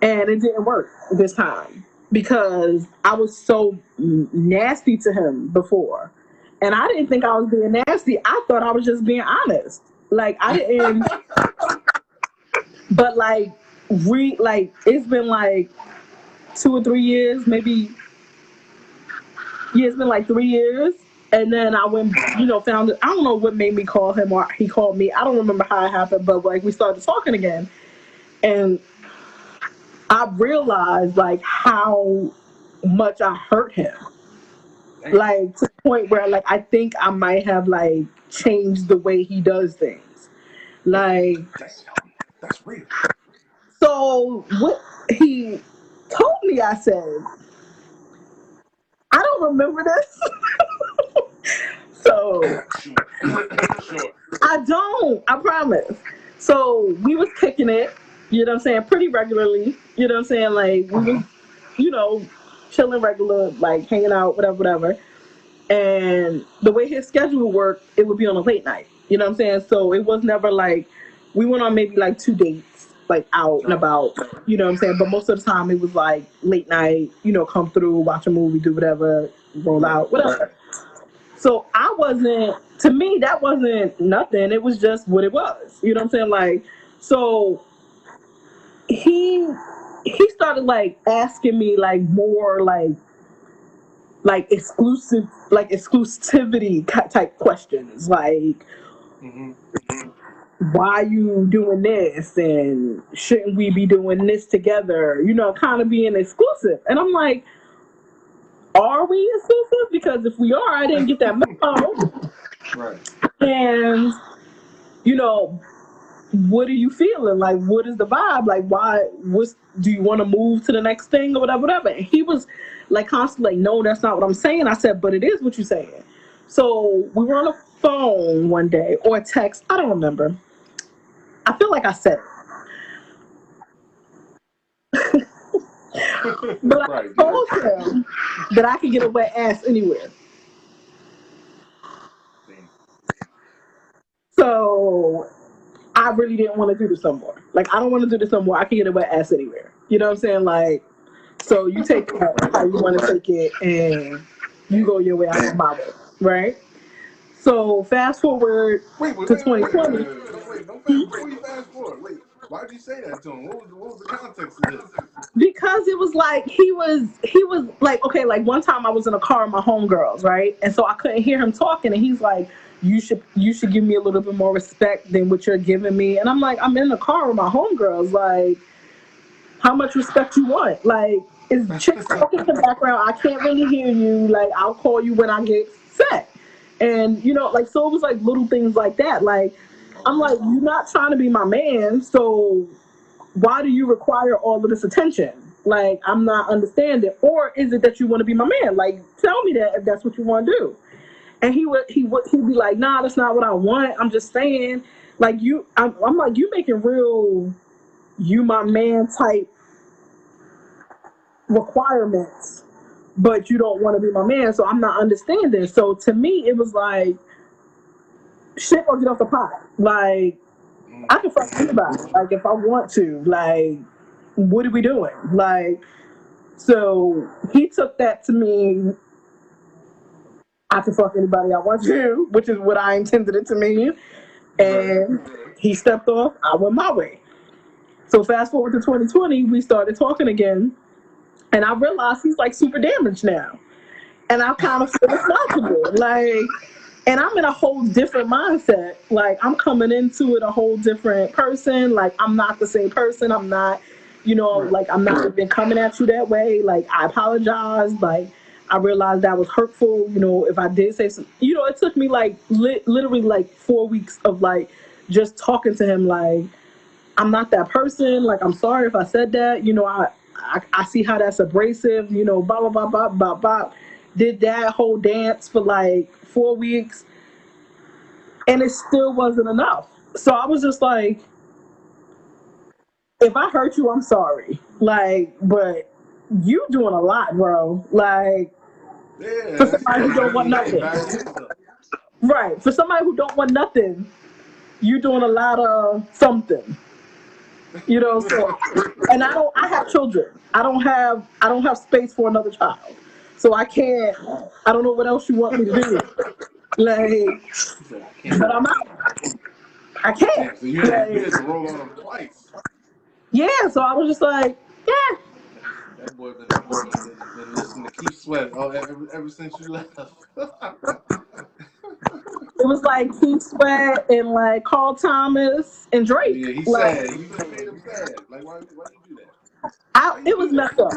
and it didn't work this time because I was so nasty to him before and I didn't think I was being nasty I thought I was just being honest like I didn't but like re like it's been like two or three years maybe yeah, it's been like three years. And then I went, you know, found it. I don't know what made me call him or he called me. I don't remember how it happened, but like we started talking again. And I realized like how much I hurt him. Like to the point where like I think I might have like changed the way he does things. Like that's real. so what he told me, I said, I don't remember this. so. I don't, I promise. So we was kicking it, you know what I'm saying, pretty regularly. You know what I'm saying? Like we uh-huh. was, you know, chilling regular, like hanging out, whatever, whatever. and the way his schedule worked, it would be on a late night. You know what I'm saying? So it was never like we went on maybe like two dates, like out and uh-huh. about. You know what I'm saying? But most of the time it was like late night. You know, come through, watch a movie, do whatever, roll out, whatever. So I wasn't. To me, that wasn't nothing. It was just what it was. You know what I'm saying? Like, so he he started like asking me like more like like exclusive like exclusivity ki- type questions like hmm why you doing this? And shouldn't we be doing this together? You know kind of being exclusive. And i'm like are we exclusive? Because if we are i didn't get that memo. Right. and you know what are you feeling? Like what is the vibe? Like why what's do you want to move to the next thing or whatever whatever? And he was like constantly like no that's not what i'm saying. I said but it is what you're saying so we were on the phone one day or a text i don't remember. I feel like i said it. But i right. told him that i could get a wet ass anywhere. So i really didn't want to do this no more like i don't want to do this no more i can get a wet ass anywhere you know what i'm saying like So you take it how you want to take it, and you go your way, I go my way, right? So fast forward Wait, wait, to wait, wait, wait, 2020. wait, wait, wait, wait, don't fast, before you fast forward. Wait, why'd you say that to him? What was, what was the context of this? because it was like he was he was like okay like one time i was in a car with my homegirls right and so i couldn't hear him talking and he's like you should you should give me a little bit more respect than what you're giving me and i'm like i'm in the car with my homegirls like how much respect you want like is chicks talking in the background i can't really hear you like i'll call you when i get set and you know like so it was like little things like that like i'm like you're not trying to be my man so why do you require all of this attention? Like, I'm not understanding. Or is it that you want to be my man? Like, tell me that if that's what you want to do. And he would, he would, he'd be like, nah, that's not what I want. I'm just saying, like, you, I'm, I'm like, you making real, you my man type requirements, but you don't want to be my man. So I'm not understanding. So to me, it was like, shit or get off the pot. Like, mm. I can fuck anybody. Like if I want to. Like, what are we doing? Like, so he took that to mean I can fuck anybody I want to, which is what I intended it to mean. And he stepped off. I went my way. So fast forward to 2020, we started talking again, and I realized he's like super damaged now, and I kind of feel responsible. Like, and I'm in a whole different mindset. Like I'm coming into it a whole different person. Like I'm not the same person. I'm not, you know, like I'm not even coming at you that way. Like I apologize. Like I realized that was hurtful. You know, if I did say some, you know, it took me like li- literally like four weeks of like just talking to him. Like I'm not that person. Like I'm sorry if I said that. You know, I I, I see how that's abrasive. You know, blah blah blah blah blah blah. Did that whole dance for like four weeks, and it still wasn't enough. So I was just like, if I hurt you, I'm sorry. Like, but you doing a lot, bro. Like, Yeah, for somebody who don't want nothing. back in stuff. Right. For somebody who don't want nothing, you're doing a lot of something. You know, so and I don't I have children. I don't have I don't have space for another child. So I can't I don't know what else you want me to do. Like He said, I can't. but I'm out. I can't. so you had, you Like had to roll on him twice. yeah, so I was just like, yeah. That boy been, been, been, been listening to Keith Sweat oh, ever, ever since you left. It was like Keith Sweat and like Carl Thomas and Drake. yeah, he's Like sad. You made him sad. Like, why, why you do that? I, it was messed up.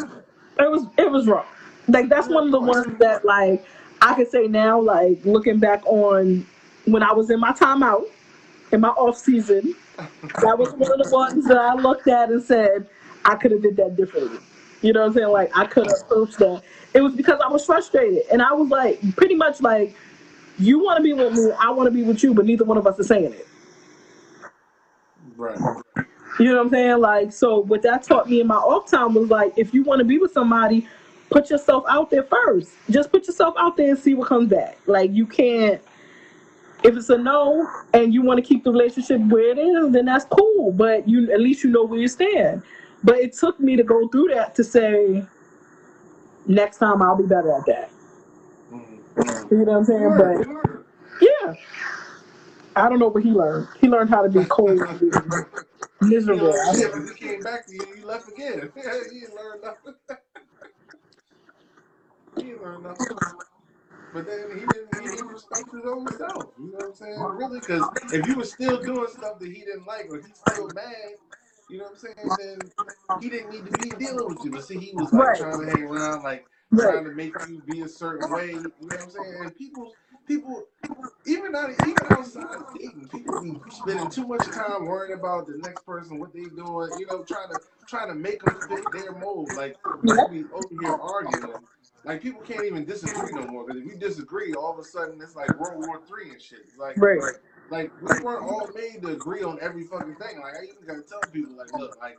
It was it was wrong. Like that's one of the ones that like I could say now, like looking back on when I was in my timeout in my off season, that was one of the ones that I looked at and said I could have did that differently. You know what I'm saying? Like I could have approached that. It was because I was frustrated, and I was like, pretty much like, you want to be with me, I want to be with you, but neither one of us is saying it. Right. You know what I'm saying? Like, so what that taught me in my off time was like, if you want to be with somebody, put yourself out there first. Just put yourself out there and see what comes back. Like you can't if it's a no and you want to keep the relationship where it is, then that's cool. But you at least you know where you stand. But it took me to go through that to say next time I'll be better at that. Mhm. You know what I'm saying? learn, But learn. yeah. I don't know what he learned. He learned how to be cold and miserable. shit didn't. he came back to you. You left again. you didn't learn nothing. he didn't learn nothing. But then he didn't. He didn't respect his own self. You know what I'm saying? Really, because if you were still doing stuff that he didn't like, or he's still mad, you know what I'm saying? Then he didn't need to be dealing with you. But see, he was like Right. trying to hang around, like Right. trying to make you be a certain way. You know what I'm saying? And people, people, even even outside of dating, people be spending too much time worrying about the next person, what they doing. You know, trying to trying to make them fit their mold. Like we over here arguing. Like people can't even disagree no more. Because if you disagree, all of a sudden it's like World War Three and shit. It's like Right. like we weren't all made to agree on every fucking thing. Like I even gotta tell people, like, look, like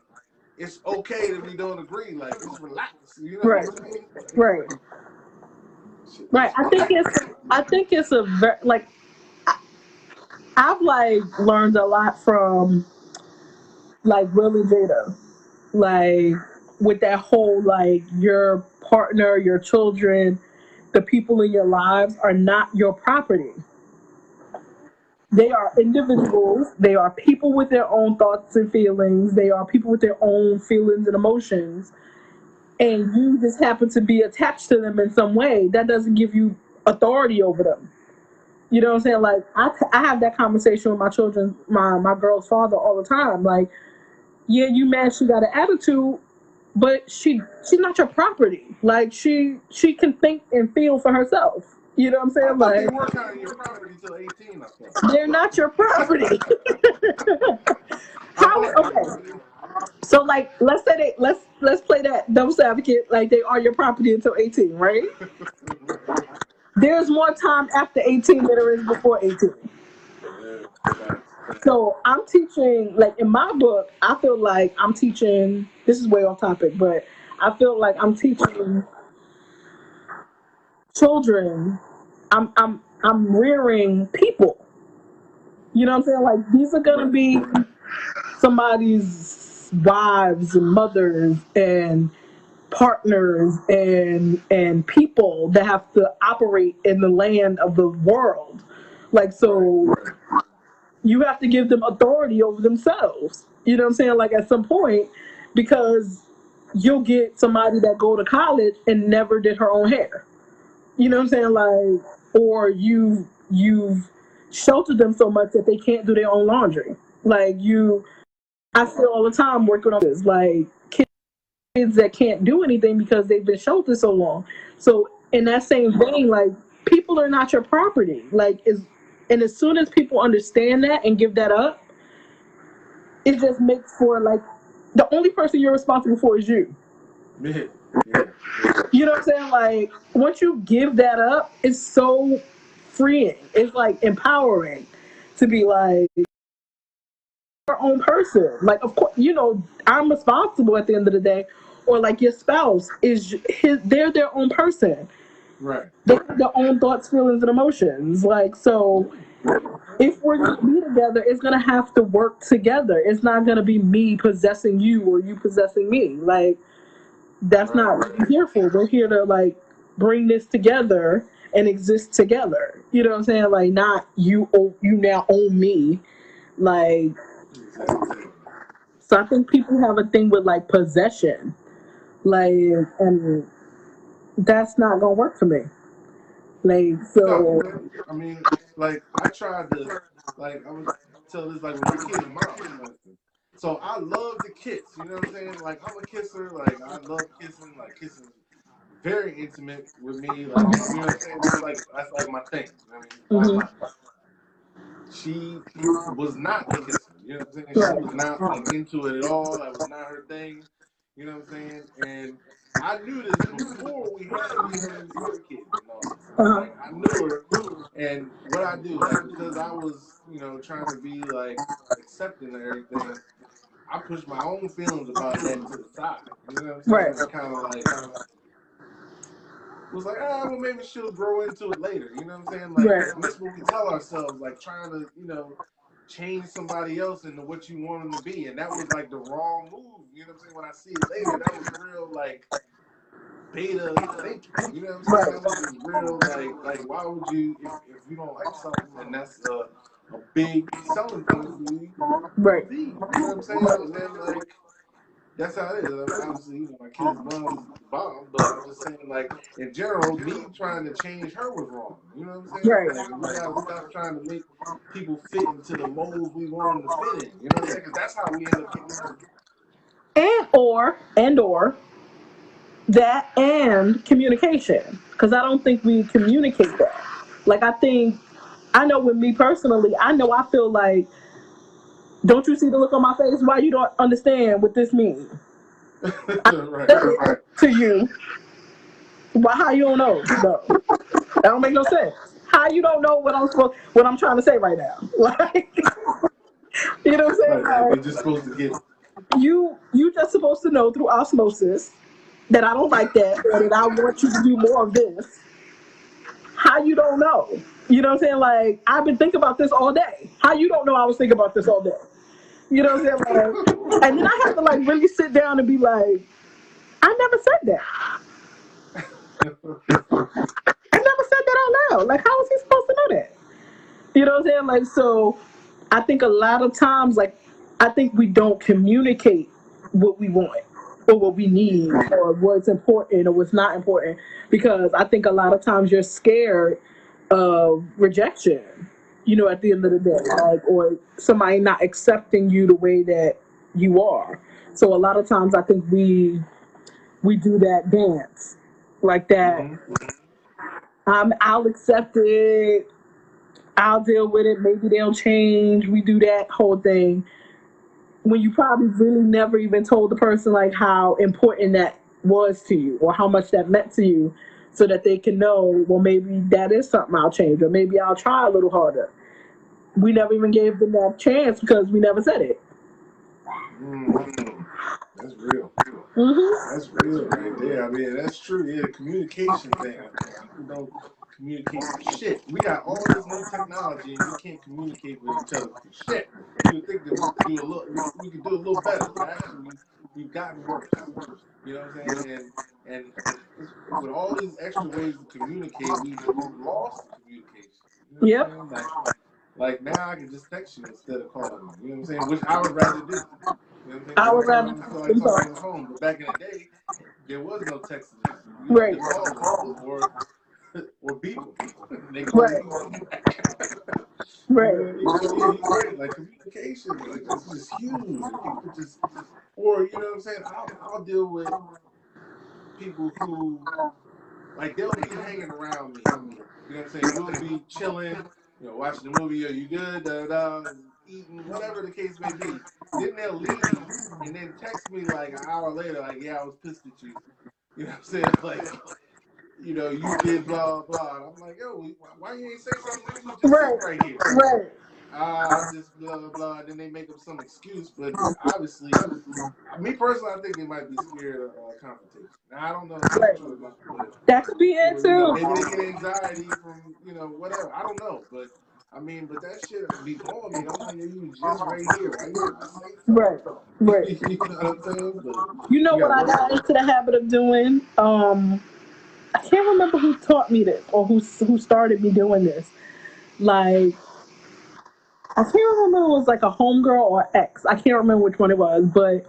it's okay that we don't agree. Like just relax. You know Right. I'm saying? Right. Right. I think it's I think it's a very like I, I've like learned a lot from like Willie Jada. Like with that whole like your partner, your children, the people in your lives are not your property. They are individuals. They are people with their own thoughts and feelings. They are people with their own feelings and emotions. And you just happen to be attached to them in some way. That doesn't give you authority over them. You know what I'm saying? Like I, I have that conversation with my children, my my girl's father all the time. Like, yeah, you mad she got an attitude, but she she's not your property. Like she she can think and feel for herself. You know what I'm saying? they Like were kind of your property till 18. I thought. they're not your property. How okay. So like let's say they let's let's play that devil's advocate, like they are your property until 18, right? There's more time after 18 than there is before 18. So I'm teaching, like in my book, I feel like I'm teaching. This is way off topic, but I feel like I'm teaching children. I'm I'm I'm rearing people. You know what I'm saying? Like these are gonna be somebody's wives and mothers and partners and and people that have to operate in the land of the world. Like so you have to give them authority over themselves. You know what I'm saying? Like at some point, because you'll get somebody that go to college and never did her own hair. You know what I'm saying? Like, or you you've sheltered them so much that they can't do their own laundry. Like you, I feel all the time working on this. Like kids that can't do anything because they've been sheltered so long. So in that same vein, like people are not your property. Like is and as soon as people understand that and give that up, it just makes for like the only person you're responsible for is you. Yeah. You know what I'm saying? Like once you give that up, it's so freeing. It's like empowering to be like your own person. Like of course, you know, I'm responsible at the end of the day. Or like your spouse is his they're their own person. Right. They have their own thoughts, feelings, and emotions. Like so if we're gonna be together, it's gonna have to work together. It's not gonna be me possessing you or you possessing me. Like that's not what we're here for. We're here to like bring this together and exist together. You know what I'm saying? Like not you own you now own me. Like so I think people have a thing with like possession. Like and that's not gonna work for me. Like so I mean, like I tried to, like I was tell this like with my kid's mom. So I love to kiss. You know what I'm saying? Like I'm a kisser. Like I love kissing. Like kissing very intimate with me. Like you know what I'm saying? That's like that's like my thing. I mean, Mhm. like my, she was not a kisser. You know what I'm saying? She was not like into it at all. That was not her thing. You know what I'm saying? And I knew this before we had we had these other kids. You know, Uh-huh. like I knew her, and what I do, like because I was, you know, trying to be like accepting of everything. I pushed my own feelings about that to the side. You know what I'm saying? Right. Kind of like was like, ah, well, maybe she'll grow into it later. You know what I'm saying? Like, Right. that's what we tell ourselves, like trying to, you know, change somebody else into what you want them to be, and that was like the wrong move. You know what I'm saying? When I see it later, that was real like beta thinking. You know what I'm saying? That was real like, like why would you if, if you don't like something and that's a, a big selling point for you, Right. You know what I'm saying? And then like. That's how it is. I mean, obviously, you know, my kid's mom's bomb, but I'm just saying, like, in general, me trying to change her was wrong. You know what I'm saying? Right. Like, we gotta stop trying to make people fit into the mold we want them to fit in. You know what I'm saying? Because that's how we end up getting hurt. and or and or that and communication because i don't think we communicate that like i think i know with me personally i know i feel like don't you see the look on my face why you don't understand what this means right. It to you why how you don't know no that don't make no sense how you don't know what i'm supposed what i'm trying to say right now like you know what i'm saying Right. Like, We're just supposed to get. you you just supposed to know through osmosis that I don't like that or that I want you to do more of this. How you don't know? You know what I'm saying? Like I've been thinking about this all day. How you don't know I was thinking about this all day? You know what I'm saying? Like, and then I have to like really sit down and be like, I never said that. I never said that out loud. Like how was he supposed to know that? You know what I'm saying? Like so I think a lot of times like I think we don't communicate what we want or what we need or what's important or what's not important because I think a lot of times you're scared of rejection, you know, at the end of the day, like, or somebody not accepting you the way that you are. So a lot of times I think we we do that dance like that. Mhm. Um, I'll accept it. I'll deal with it. Maybe they'll change. We do that whole thing when you probably really never even told the person like how important that was to you or how much that meant to you so that they can know well maybe that is something i'll change or maybe i'll try a little harder we never even gave them that chance because we never said it Mhm. That's real. hmm That's real right there. I mean, that's true. Yeah, the communication thing. People don't communicate for shit. We got all this new technology and we can't communicate with each other for shit. You would think that we could do a little, we, could do a little better. But actually, we, we've gotten worse. You know what I'm saying? And and with all these extra ways to communicate, we've, we've lost communication. You know Yep. I'm? Like, now I can just text you instead of calling you. You know what I'm saying? Which I would rather do. You know I'm? I would rather- Sometimes I feel like talking on the phone, but back in the day, there was no texting. Right. or or. They Right. right right. Like communication, like this is huge. People just, or you know what I'm saying. I'll, I'll deal with people who, like, they'll be hanging around me. You know what I'm saying? We'll be chilling, you know, watching the movie. Are you good? Da da. Eating, whatever the case may be. Then they'll leave and then text me like an hour later, like, yeah, I was pissed at you. You know what I'm saying? Like, you know, you did blah blah. And I'm like, yo, why- you ain't say something? Right. right here right ah, just blah blah blah. Then they make up some excuse, but obviously, me personally, I think they might be scared of uh, confrontation. Now I don't know. if true but, that could be it too maybe they get anxiety from you know whatever. I don't know, but I mean, but that shit be blowing me. I'm like, yo, you just right here. Why you didn't say something? right right you know what? But you know you what i got got into the habit of doing um i can't remember who taught me this or who who started me doing this like I can't remember if it was like a homegirl or ex. I can't remember which one it was, but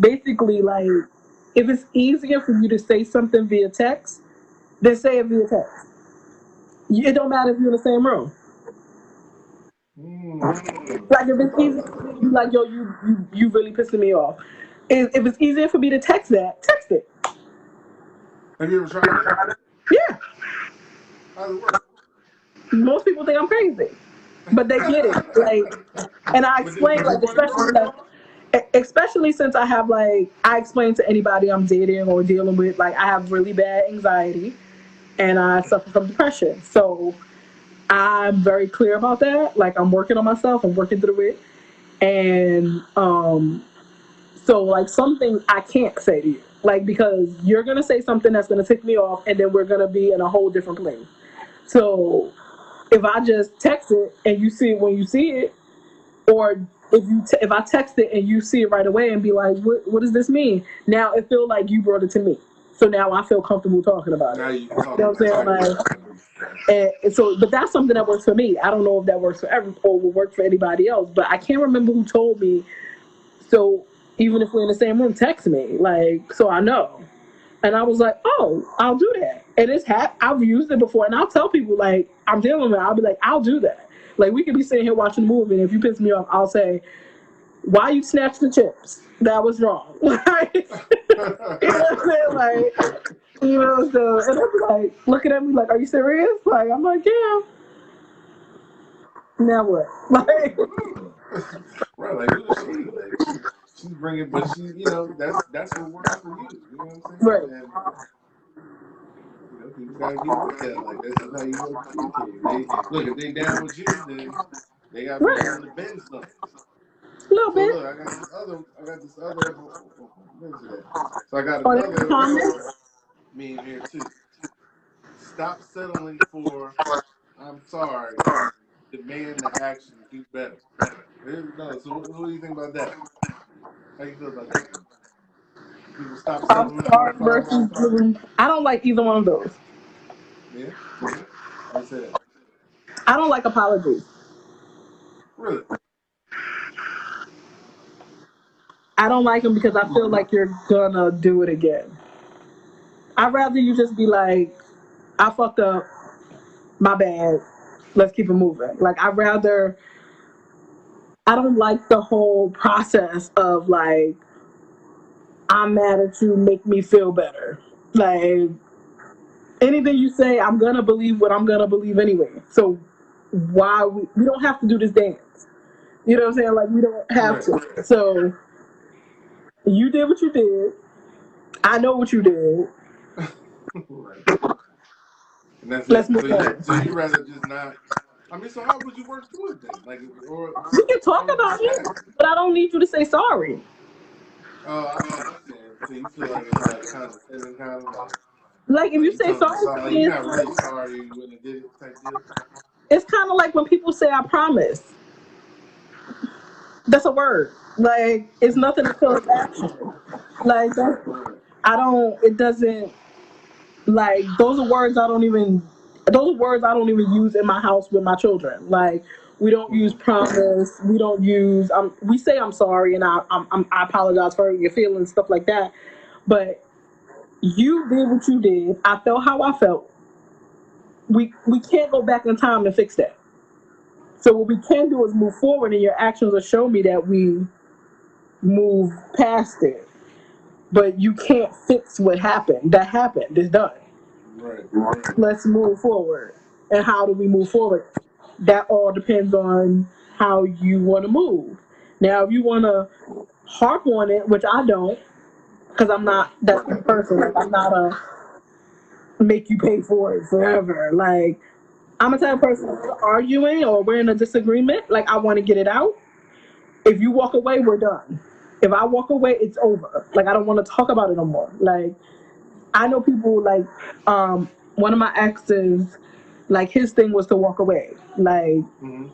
basically, like, if it's easier for you to say something via text, then say it via text. You- It don't matter if you're in the same room. Mm. Like, if it's easy, for me to be like, yo, you you you really pissing me off. If, if it's easier for me to text that, text it. Have you ever tried that? Yeah. How's it work? Most people think I'm crazy, but they get it. Like, and I explain, like, especially like, especially since I have like I explain to anybody I'm dating or dealing with like I have really bad anxiety and I suffer from depression. So I'm very clear about that. Like I'm working on myself, I'm working through it. And um so like something I can't say to you. Like because you're gonna say something that's gonna tick me off, and then we're gonna be in a whole different place. So if I just text it and you see it when you see it, or if you t- if I text it and you see it right away and be like, what what does this mean? Now it feel like you brought it to me. So now I feel comfortable talking about Now it. you. You know what I'm saying? Like, and, and so, but that's something that works for me. I don't know if that works for every or will work for anybody else. But I can't remember who told me. So even if we're in the same room, text me like so I know. And I was like, oh, I'll do that. And it's hap- I've used it before, and I'll tell people like I'm dealing with. it. I'll be like, I'll do that. Like we could be sitting here watching a movie, and if you piss me off, I'll say, why you snatched the chips? That was wrong. Like, you know what I'm saying? Like, you know, so and I'm like looking at me like, are you serious? Like, I'm like, yeah. Now what? Like, right, like who is she? Like, she's bringing, but she, you know, that's that's what works for you. You know what I'm saying? Right. And, you gotta get with that. Like that's just how you work communicate. They look if they down with you, then they got to be willing to bend something. a little So bit. look, I got this other, I got this other. Oh, oh, oh, Where's it at? So I got the another comments. meme here too. Stop settling for "I'm sorry." Demand the action. Do better. Go. So what, what do you think about that? How you feel about that? Stop I'm sorry "I'm sorry." versus um, I don't like either one of those. Yeah. I said I don't like apologies. really. I don't like them because I feel like you're gonna do it again. I'd rather you just be like, I fucked up, my bad. Let's keep it moving. Like I'd rather I don't like the whole process of like I'm mad at you, make me feel better. Like anything you say, I'm gonna believe what I'm gonna believe anyway. So why we we don't have to do this dance. You know what I'm saying? Like we don't have Right. to. So you did what you did. I know what you did. right. And that's Let's it. move So you, on. so you rather just not. I mean, so how would you work through it then? Like, or We can talk or about it, but I don't need you to say sorry. Oh, I understand. So you feel like it's like kind of feeling kind of like, Like if you you say sorry sorry, like you're it's not really sorry you wouldn't did it type deal. it's kind of like when people say I promise. That's a word. Like it's nothing to it's action. Like I don't. It doesn't like those are words I don't even. Those are words I don't even use in my house with my children. Like we don't use promise. We don't use. Um, we say I'm sorry and I I'm, I'm, I apologize for hurting your feelings stuff like that. But you did what you did. I felt how I felt. We we can't go back in time to fix that. So what we can do is move forward, and your actions will show me that we move past it. But you can't fix what happened. That happened. It's done. Right. Let's move forward. And how do we move forward? That all depends on how you want to move. Now, if you want to harp on it, which I don't, because I'm not that person. I'm not a make you pay for it forever. Like I'm a type of person arguing or we're in a disagreement, like I want to get it out. If you walk away, we're done. If I walk away, it's over. Like I don't want to talk about it no more. Like I know people like um one of my exes, like his thing was to walk away. Like hmm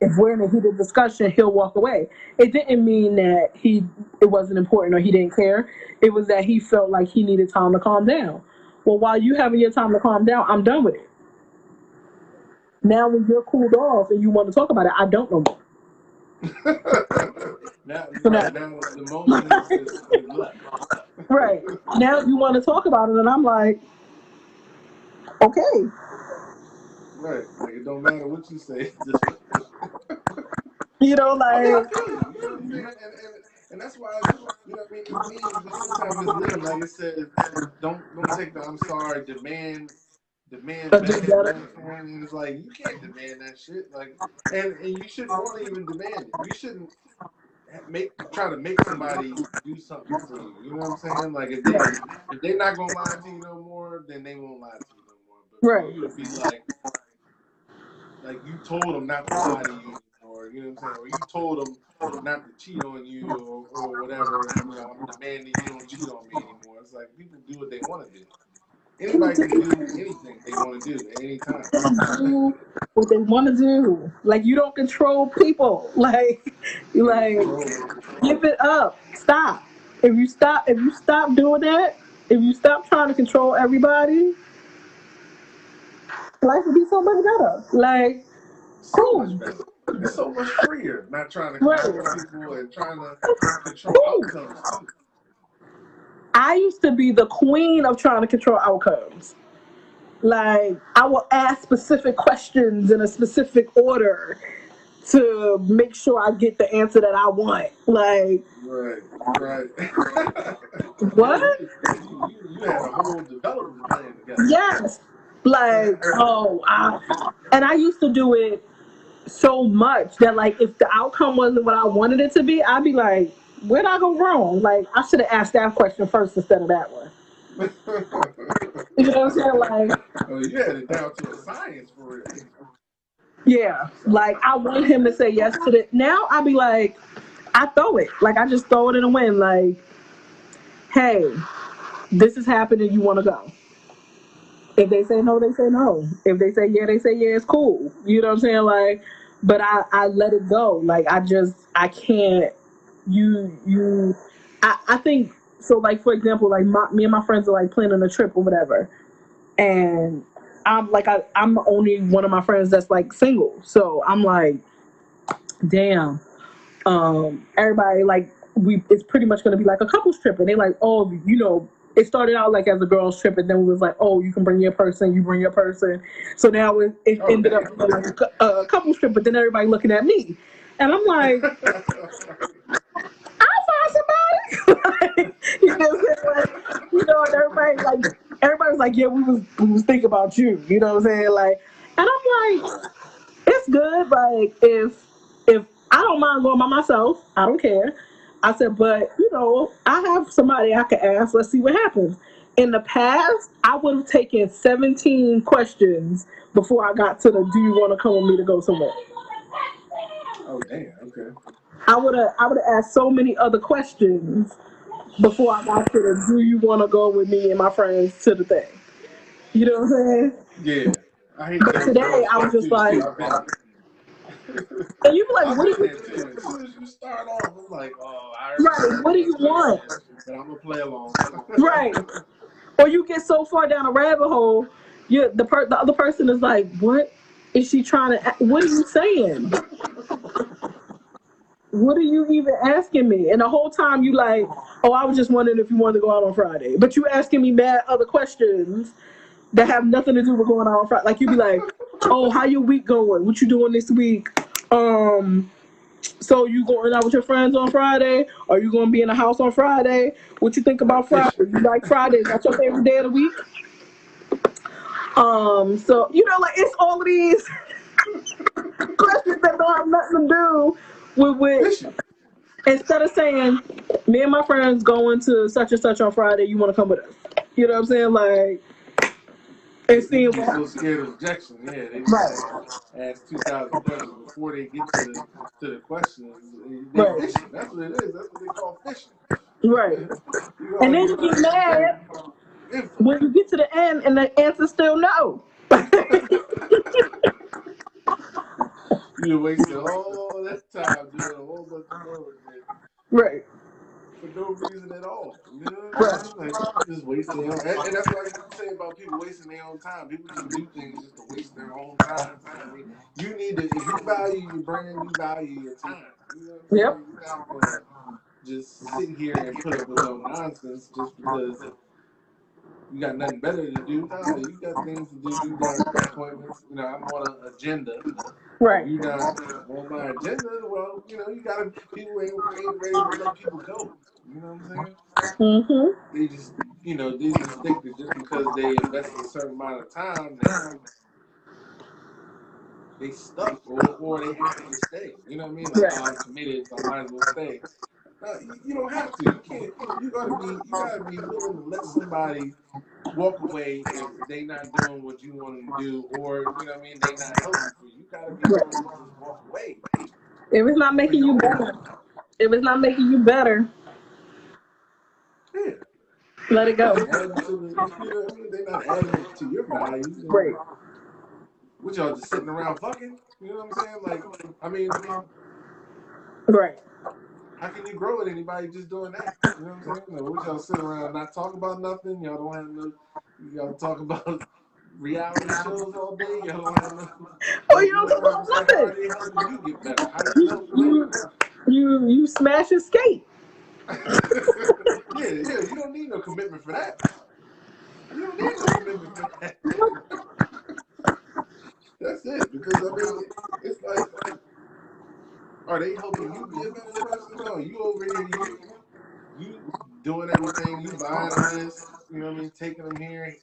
if we're in a heated discussion, he'll walk away. It didn't mean that he it wasn't important or he didn't care. It was that he felt like he needed time to calm down. Well, while you having your time to calm down, I'm done with it. Now when you're cooled off and you want to talk about it, I don't know more. now, So now, now, the moment is, is, is right now you want to talk about it, and I'm like, okay, Right. Like it don't matter what you say. Just you know, I mean, like feel you. You know I'm saying? And, and, and that's why, you know what I mean? It means sometimes misleading. Like it says, don't don't take the I'm sorry, demand demand but do better. You know what better. I'm saying? And it's like you can't demand that shit. Like and, and you shouldn't want to even demand it. You shouldn't make try to make somebody do something for you. You know what I'm saying? Like if they if they're not gonna lie to you no more, then they won't lie to you no more. But Right. you to be like like you told them not to lie to you or you know what I'm saying? Or you told them not to cheat on you or, or whatever. You know, I'm demanding you don't cheat on me anymore. It's like people do what they want to do. Anybody can do anything they want to do at any time. what they want to do. Like you don't control people. Like you like give it up. Stop. If you stop, if you stop doing that, if you stop trying to control everybody, life would be so much better. Like So cool, much better. It's so much freer. Not trying to right? control people and trying to control outcomes. I used to be the queen of trying to control outcomes. Like I will ask specific questions in a specific order to make sure I get the answer that I want. Like Right, right. what? you, you had a whole development plan together. Yes. Like oh, I, and I used to do it so much that like if the outcome wasn't what I wanted it to be, I'd be like, where'd I go wrong? Like I should have asked that question first instead of that one. You know what I'm saying? Like oh, you had it down to a science for real. Yeah, like I want him to say yes to it. Now I'd be like, I throw it. Like I just throw it in the wind. Like, hey, this is happening. You want to go? If they say no, they say no. If they say yeah, they say yeah. It's cool. You know what I'm saying? Like, but I I let it go. Like I just I can't. You you, I I think so. Like for example, like my, me and my friends are like planning a trip or whatever, and I'm like I, I'm the only one of my friends that's like single. So I'm like, damn. Um, everybody like we it's pretty much gonna be like a couples trip, and they like, oh, you know, it started out like as a girls trip, and then it was like, oh, you can bring your person, you bring your person. So now it, it Oh, ended up like a, a couples trip, but then everybody looking at me, and I'm like, I'll find somebody. like, you know, what I'm saying? Like, you know, and everybody like everybody was like, yeah, we was we was thinking about you. You know what I'm saying? Like, and I'm like, it's good. Like, if if I don't mind going by myself, I don't care. I said, but you know, I have somebody I can ask. Let's see what happens. In the past, I would have taken 17 questions before I got to the do you want to come with me to go somewhere. oh damn. Okay. I would have I would have asked so many other questions before I got to the do you want to go with me and my friends to the thing. You know what I'm saying? Yeah. I hate But those today I was just like, too. I've been, and you be like, what do you too. As soon as you start off, I'm like, oh, I right? What do you want? but I'm gonna play along. Right? Or you get so far down a rabbit hole, you the per the other person is like, what is she trying to? What are you saying? What are you even asking me? And the whole time you like, oh, I was just wondering if you wanted to go out on Friday, but you asking me mad other questions that have nothing to do with going out on Friday. Like you'd be like, oh, how your week going? What you doing this week? Um, so you going out with your friends on Friday? Are you gonna be in the house on Friday? What you think about Friday? You like Fridays? That's your favorite day of the week? Um, so you know, like it's all of these questions that don't have nothing to do with which. Instead of saying, me and my friends going to such and such on Friday, you wanna come with us? You know what I'm saying? Like and seeing what so scared of rejection. Yeah, they Right. ask two thousand questions before they get to the to the questions. Right. fishing. That's what it is. That's what they call fishing. Right. You And then you get mad when you get to the end and the answer's still no. You wasted all that time doing a whole bunch of work right. For no reason at all. You know what I'm saying? Like, just wasting your own, and, and that's what I say about people wasting their own time. People just do things just to waste their own time. I mean, you need to, if you value your brand, you value your time. You know Yep. Gonna um, just sit here and put up with no nonsense just because you got nothing better to do. No, you got things to do. You got appointments. You know, I'm on an agenda. Right. You not on my agenda. Well, you know, you gotta. People ain't, ain't ready to let people go. You know what I'm saying? Mm-hmm. They just, you know, they just think that just because they invest a certain amount of time, that they stuck or, or they have to stay. You know what I mean? Like, Right. oh, I'm committed, so I might as well stay. No, you, you don't have to. You can't. You gotta be. You gotta be willing to let somebody walk away if they not doing what you want them to do, or you know what I mean. They not helping you. You gotta be willing to walk away. If it's not making you better, if it's not making you better, Yeah. let it go. Add to the, you know what They're not adding to your value. you know. Right. What y'all just sitting around fucking? You know what I'm saying? Like, I mean, Right. How can you grow with anybody just doing that? You know what I'm saying? Like, what y'all sit around not talk about nothing? Y'all don't have no. Y'all talk about reality shows all day. Y'all don't have no. Oh, you don't talk about nothing. they helping you get better? How do you You you you smash and skate. yeah, yeah, you don't need no commitment for that. You don't need no commitment for that. That's it. Because I mean, it's like, are they helping you be a better person? No, you over here, you, you doing everything, you buying this, you know what I mean, taking them here.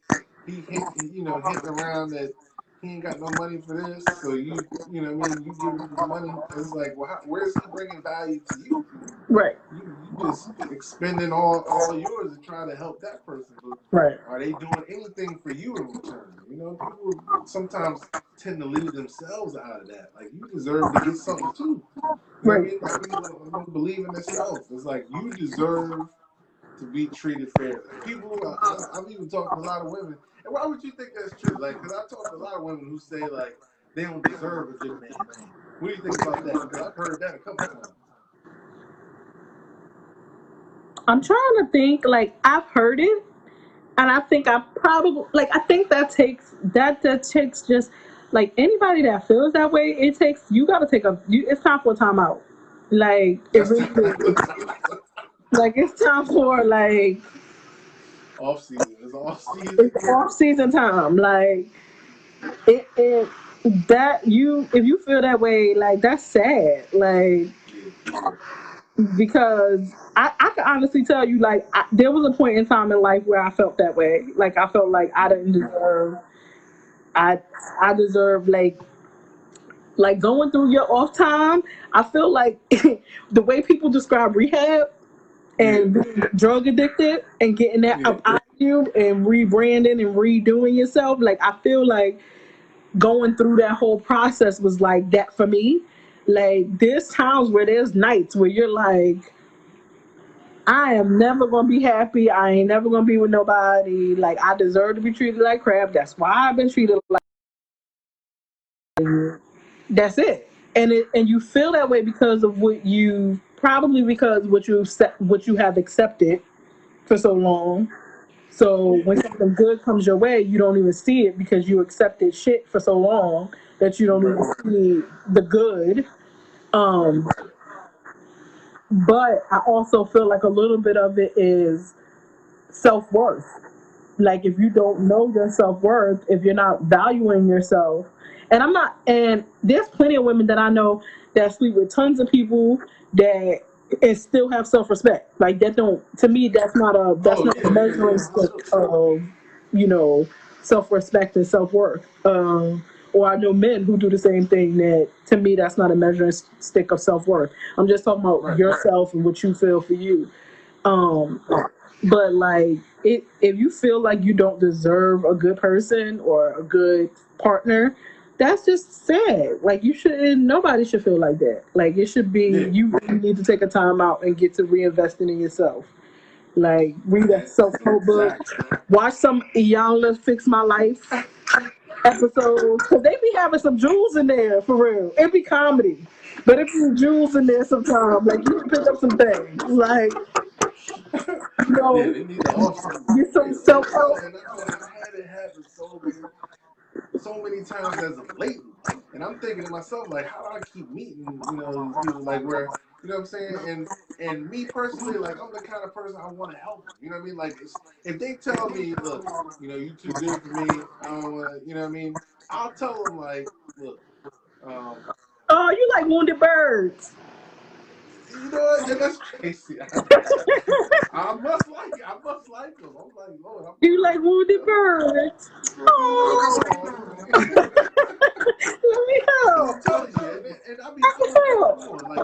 He hit, you know, hitting around that he ain't got no money for this, so you, you know what I mean, you give him the money. It's like, well, how, where's he bringing value to you? Right. You, you just expending all all yours and trying to help that person. But Right. are they doing anything for you in return? You know, people sometimes tend to leave themselves out of that. Like you deserve to get something too. You what I mean? Like people don't, don't believe in themselves. It's like you deserve to be treated fairly. People, I, I've even talked to a lot of women, and why would you think that's true? Like, because I talked to a lot of women who say like they don't deserve a good man. What do you think about that? Because I've heard that a couple times. I'm trying to think. Like I've heard it, and I think I probably like. I think that takes that that takes just like anybody that feels that way. It takes you got to take a. You, it's time for a timeout. Like it really is. Like it's time for like off season. It's off season. it's off season time. Like it, it that you if you feel that way, like that's sad. Like Mm-hmm. because I, I can honestly tell you, like, I, there was a point in time in life where I felt that way. Like, I felt like I didn't deserve, I, I deserve like, like going through your off time. I feel like the way people describe rehab and being drug addicted and getting that up out of you and rebranding and redoing yourself. Like, I feel like going through that whole process was like that for me. Like there's times where there's nights where you're like, I am never gonna be happy. I ain't never gonna be with nobody. Like I deserve to be treated like crap. That's why I've been treated like. That's it. And it and you feel that way because of what you probably because what you accept- what you have accepted for so long. So when something good comes your way, you don't even see it because you accepted shit for so long that you don't even see the good. Um, but I also feel like a little bit of it is self worth. Like if you don't know your self worth, if you're not valuing yourself, and I'm not, and there's plenty of women that I know that sleep with tons of people that and still have self respect. Like that don't to me that's not a that's not a measuring stick of you know self respect and self worth. Um, or I know men who do the same thing. That to me that's not a measuring stick of self worth. I'm just talking about Right, right. yourself and what you feel for you. Um, but like it, if you feel like you don't deserve a good person or a good partner, that's just sad. Like you shouldn't. Nobody should feel like that. Like it should be Yeah. you really need to take a time out and get to reinvesting in yourself. Like read a self help book, watch some Iyanla Fix My Life episodes because they be having some jewels in there for real. It be comedy, but it be jewels in there sometimes. Like you can pick up some things. Like you know, they need the off season. get some self help. and I told you, I had it happen so many, so many times as of late, and I'm thinking to myself like, how do I keep meeting, you know, people like where, you know what I'm saying, and and me personally, like I'm the kind of person I want to help. You know what I mean? Like if they tell me, look, you know, you too good for me, I don't want to, you know what I mean? I'll tell them like, look, um, Oh, you like wounded birds. you know what, and that's crazy. I must like it. I must like them. I'm like, Lord, I'm You like wounded birds. Oh, let me I'm help. and, and I be I can help. like,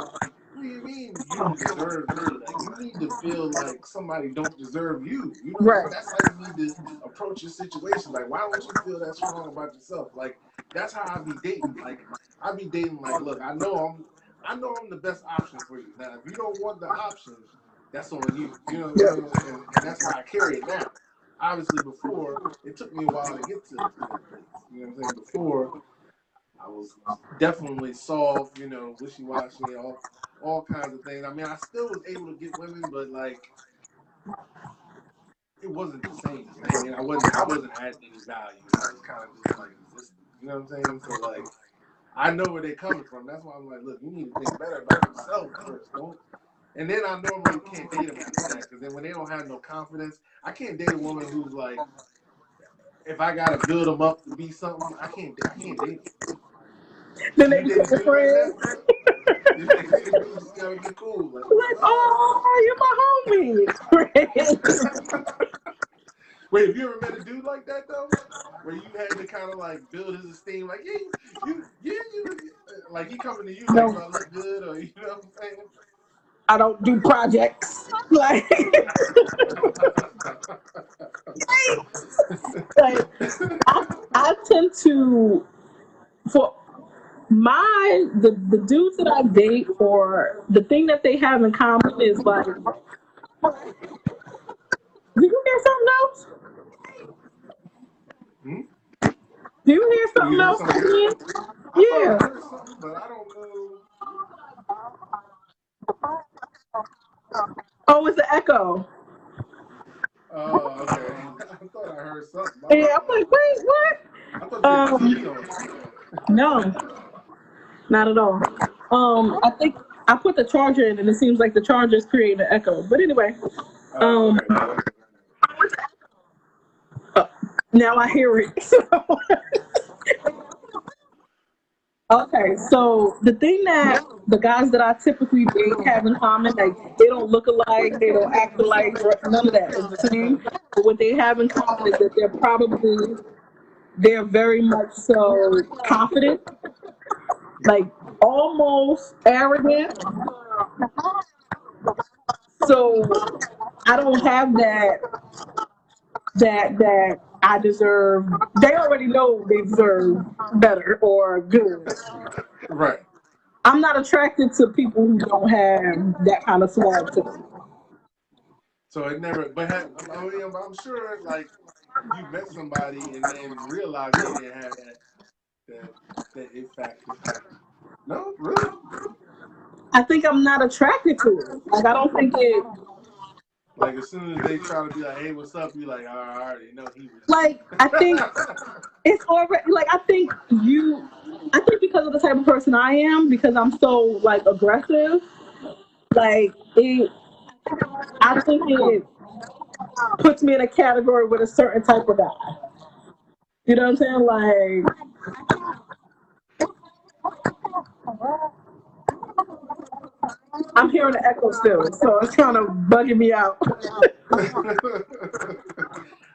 do you mean you deserve me? Like, you need to feel like somebody don't deserve you. You know Right. That's how you need to approach your situation. Like, why don't you feel that strong about yourself? Like, that's how I be dating. Like, I be dating, like, look, I know I'm I know I'm the best option for you. Now, if you don't want the option, that's on you. You know, yeah. and, and, that's why I carry it now. Obviously, before it took me a while to get to that place. You know what I'm saying? Before I was definitely soft, you know, wishy washy, all all kinds of things. I mean, I still was able to get women, but like it wasn't the same. I mean, I wasn't I wasn't adding any value. I was kind of just like. You know what I'm saying? So like I know where they're coming from. That's why I'm like, look, you need to think better about yourself first. Don't. And then I normally can't date them after that because then when they don't have no confidence, I can't date a woman who's like, if I gotta build them up to be something, I can't. I can't date them. Then they become friends. you just gotta be cool. Like, like oh, you're my homie. Wait, have you ever met a dude like that though? Where you had to kind of like build his esteem, like yeah, you, yeah, you, like he coming to you no. like, I look good, or you know what I'm saying? I don't do projects. Like, like I, I tend to for my the the dudes that I date or the thing that they have in common is like. Did you hear something else? Hmm? Do you hear something You hear else? something? I thought I Yeah. heard something, but I don't know. Oh, it's an echo. Oh, okay. I thought I heard something. My Yeah, bad. I'm like, wait, what? I thought you Um, on. no, not at all. Um, I think I put the charger in, and it seems like the charger is creating an echo. But anyway, Oh, um, uh, now I hear it. okay, so the thing that the guys that I typically date have in common, like they don't look alike, they don't act alike, none of that is the same. But what they have in common is that they're probably they're very much so confident, like almost arrogant. So I don't have that that that I deserve. They already know they deserve better or good. Right. I'm not attracted to people who don't have that kind of swag to them. So it never, but ha- oh, I mean, I'm sure like you met somebody and then realized they didn't have that that that it. No, really? I think I'm not attracted to it. Like I don't think it. Like as soon as they try to be like, "Hey, what's up?" You're like, "Oh, I already know he was." Like I think it's already like I think you. I think because of the type of person I am, because I'm so like aggressive, like it. I think it puts me in a category with a certain type of guy. You know what I'm saying? Like I'm hearing the echo still, so it's kind of bugging me out.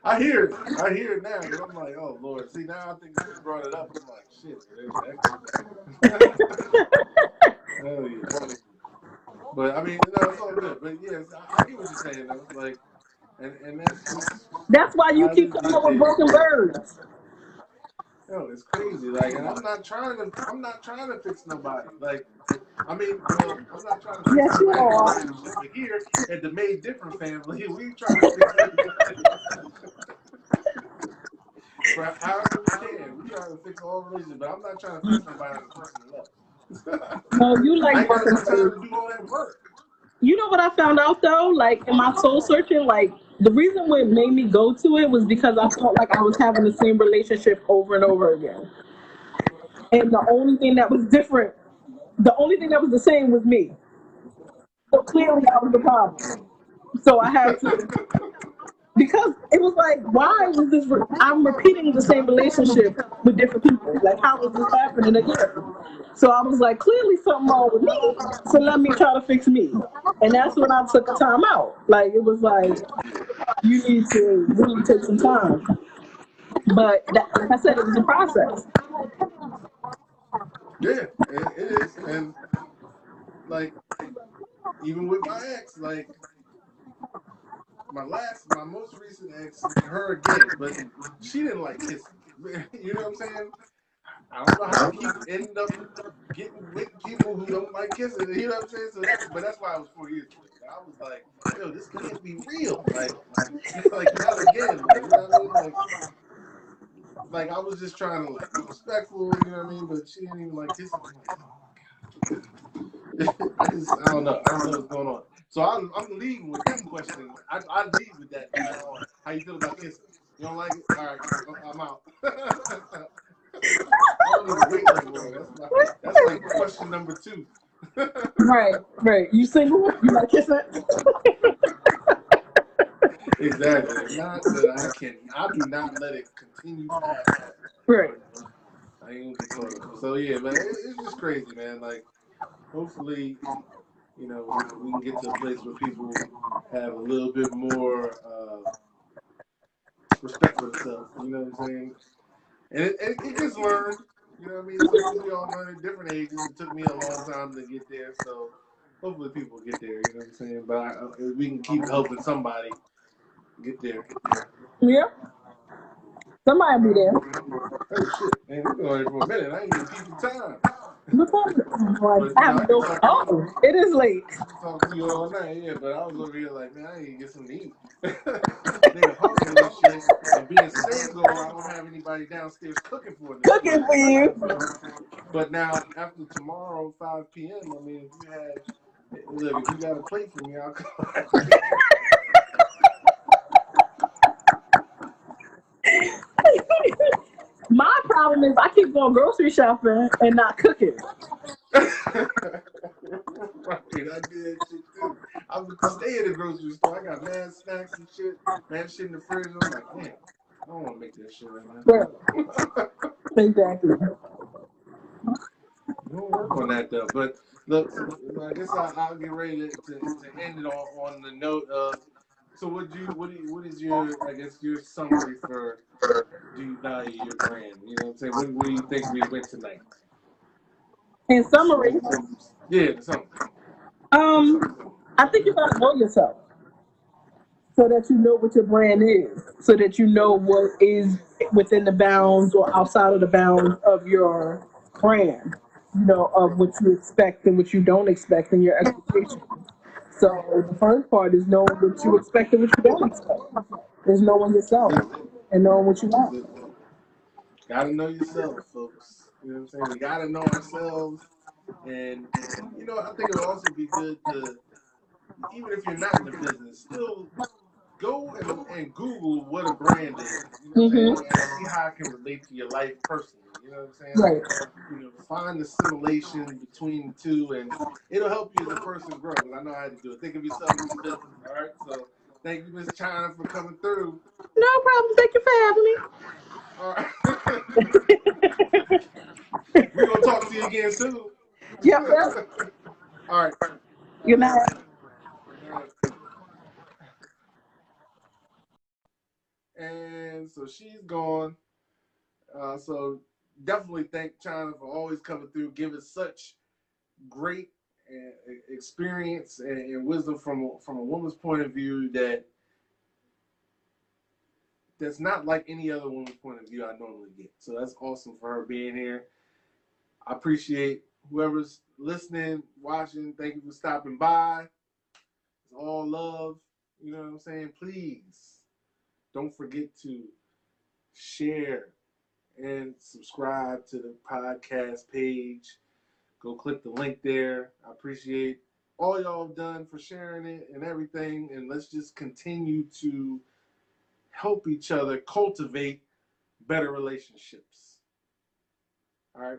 I hear it. I hear it now, but I'm like, "Oh Lord!" See, now I think you brought it up. I'm like, "Shit." Hell yeah. But I mean, no, it's all good. But yes, I, I get what you're saying. Though. Like, and and that's That's why you how keep coming up with broken birds. Yo, it's crazy. Like, and I'm not trying to. I'm not trying to fix nobody. Like, I mean, well, I'm not trying to fix Yes, you are. Here at the Made Different family, we try to fix everything. But however we can, we try to fix all relationships. But I'm not trying to fix somebody as a. No, you I like ain't got broken time to do all that work. You know what I found out though? Like in my soul searching, like the reason what made me go to it was because I felt like I was having the same relationship over and over again. And the only thing that was different, the only thing that was the same was me. So clearly I was the problem. So I had to because it was like, why was this? Re- I'm repeating the same relationship with different people. Like, how is this happening again? So I was like, clearly something wrong with me. So let me try to fix me. And that's when I took a time out. Like, it was like, you need to really take some time. But that, like I said, it was a process. Yeah, it is. And like, even with my ex, like my last, my most recent ex, her again, but she didn't like kissing. You know what I'm saying? I don't know how keep ending up getting with people who don't like kissing. You know what I'm saying? So, that's, but that's why I was four years. I was like, yo, this can't be real. Like, like not again. Like, you know what I mean? Like, like I was just trying to like be respectful. You know what I mean? But she didn't even like kissing. God. I just, I don't know. I don't know what's going on. So I'm, I'm leading with that question. I, I lead with that. You know, how you feel about this? You don't like it? All right, I'm out. I don't even wait no. That's, my, that's like question number two. Right, right. You single? You like kissing? Exactly. Not that I can. I do not let it continue. Right. I ain't. So yeah, man, it, it's just crazy, man. Like, hopefully, you know, we can get to a place where people have a little bit more uh, respect for themselves. You know what I'm saying? And it, it, it gets learned. You know what I mean? So we all learn at different ages. It took me a long time to get there, so hopefully people get there. You know what I'm saying? But I, if we can keep helping somebody get there. Yeah. Somebody be there. Oh shit, man, we've been on here for a minute. I ain't even keeping time. What time? Like, I no. Oh, it is late. Talk to you all night, yeah, but I was over here like, man, I need to get some to eat. Nigga hungry and shit. And being single, I don't have anybody downstairs cooking for me. Cooking for you. But now, after tomorrow, 5 p.m., I mean, if you had, look, if you got a plate for me, I'll come. My problem is I keep going grocery shopping and not cooking. right, I did that shit too. I would stay in the grocery store. I got mad snacks and shit, mad shit in the fridge. I'm like, man, I don't want to make that shit right now. Exactly. We'll work on that though. But look, I guess I, I'll get ready to, to, to end it on, on the note of. So what do you what do you, what is your I guess your summary for do you value your brand? You know what I'm saying? What, what do you think we went tonight? In summary, Yeah, something. um, I think you gotta know yourself so that you know what your brand is, so that you know what is within the bounds or outside of the bounds of your brand. You know, of what you expect and what you don't expect and your expectations. So the first part is knowing what you expect and what you don't expect. Is knowing yourself and knowing what you want. Gotta know yourself, folks. You know what I'm saying? We gotta know ourselves. And, you know, I think it would also be good to, even if you're not in the business, still go and, and Google what a brand is. You know I'm? Mm-hmm. And see how it can relate to your life personally. You know what I'm saying? Right. You know, find the simulation between the two, and it'll help you as a person grow. I know how to do it. Think of yourself as a business. All right. So, thank you, Miss China, for coming through. No problem. Thank you for having me. All right. We're gonna talk to you again soon. Yep. yep. All right. Good night. All right. And so she's gone. Uh, so definitely thank China for always coming through, giving such great uh, experience and, and wisdom from from a woman's point of view that that's not like any other woman's point of view I normally get. So that's awesome for her being here. I appreciate whoever's listening, watching. Thank you for stopping by. It's all love. You know what I'm saying? Please don't forget to share and subscribe to the podcast page. Go click the link there. I appreciate all y'all have done for sharing it and everything. And let's just continue to help each other cultivate better relationships. All right.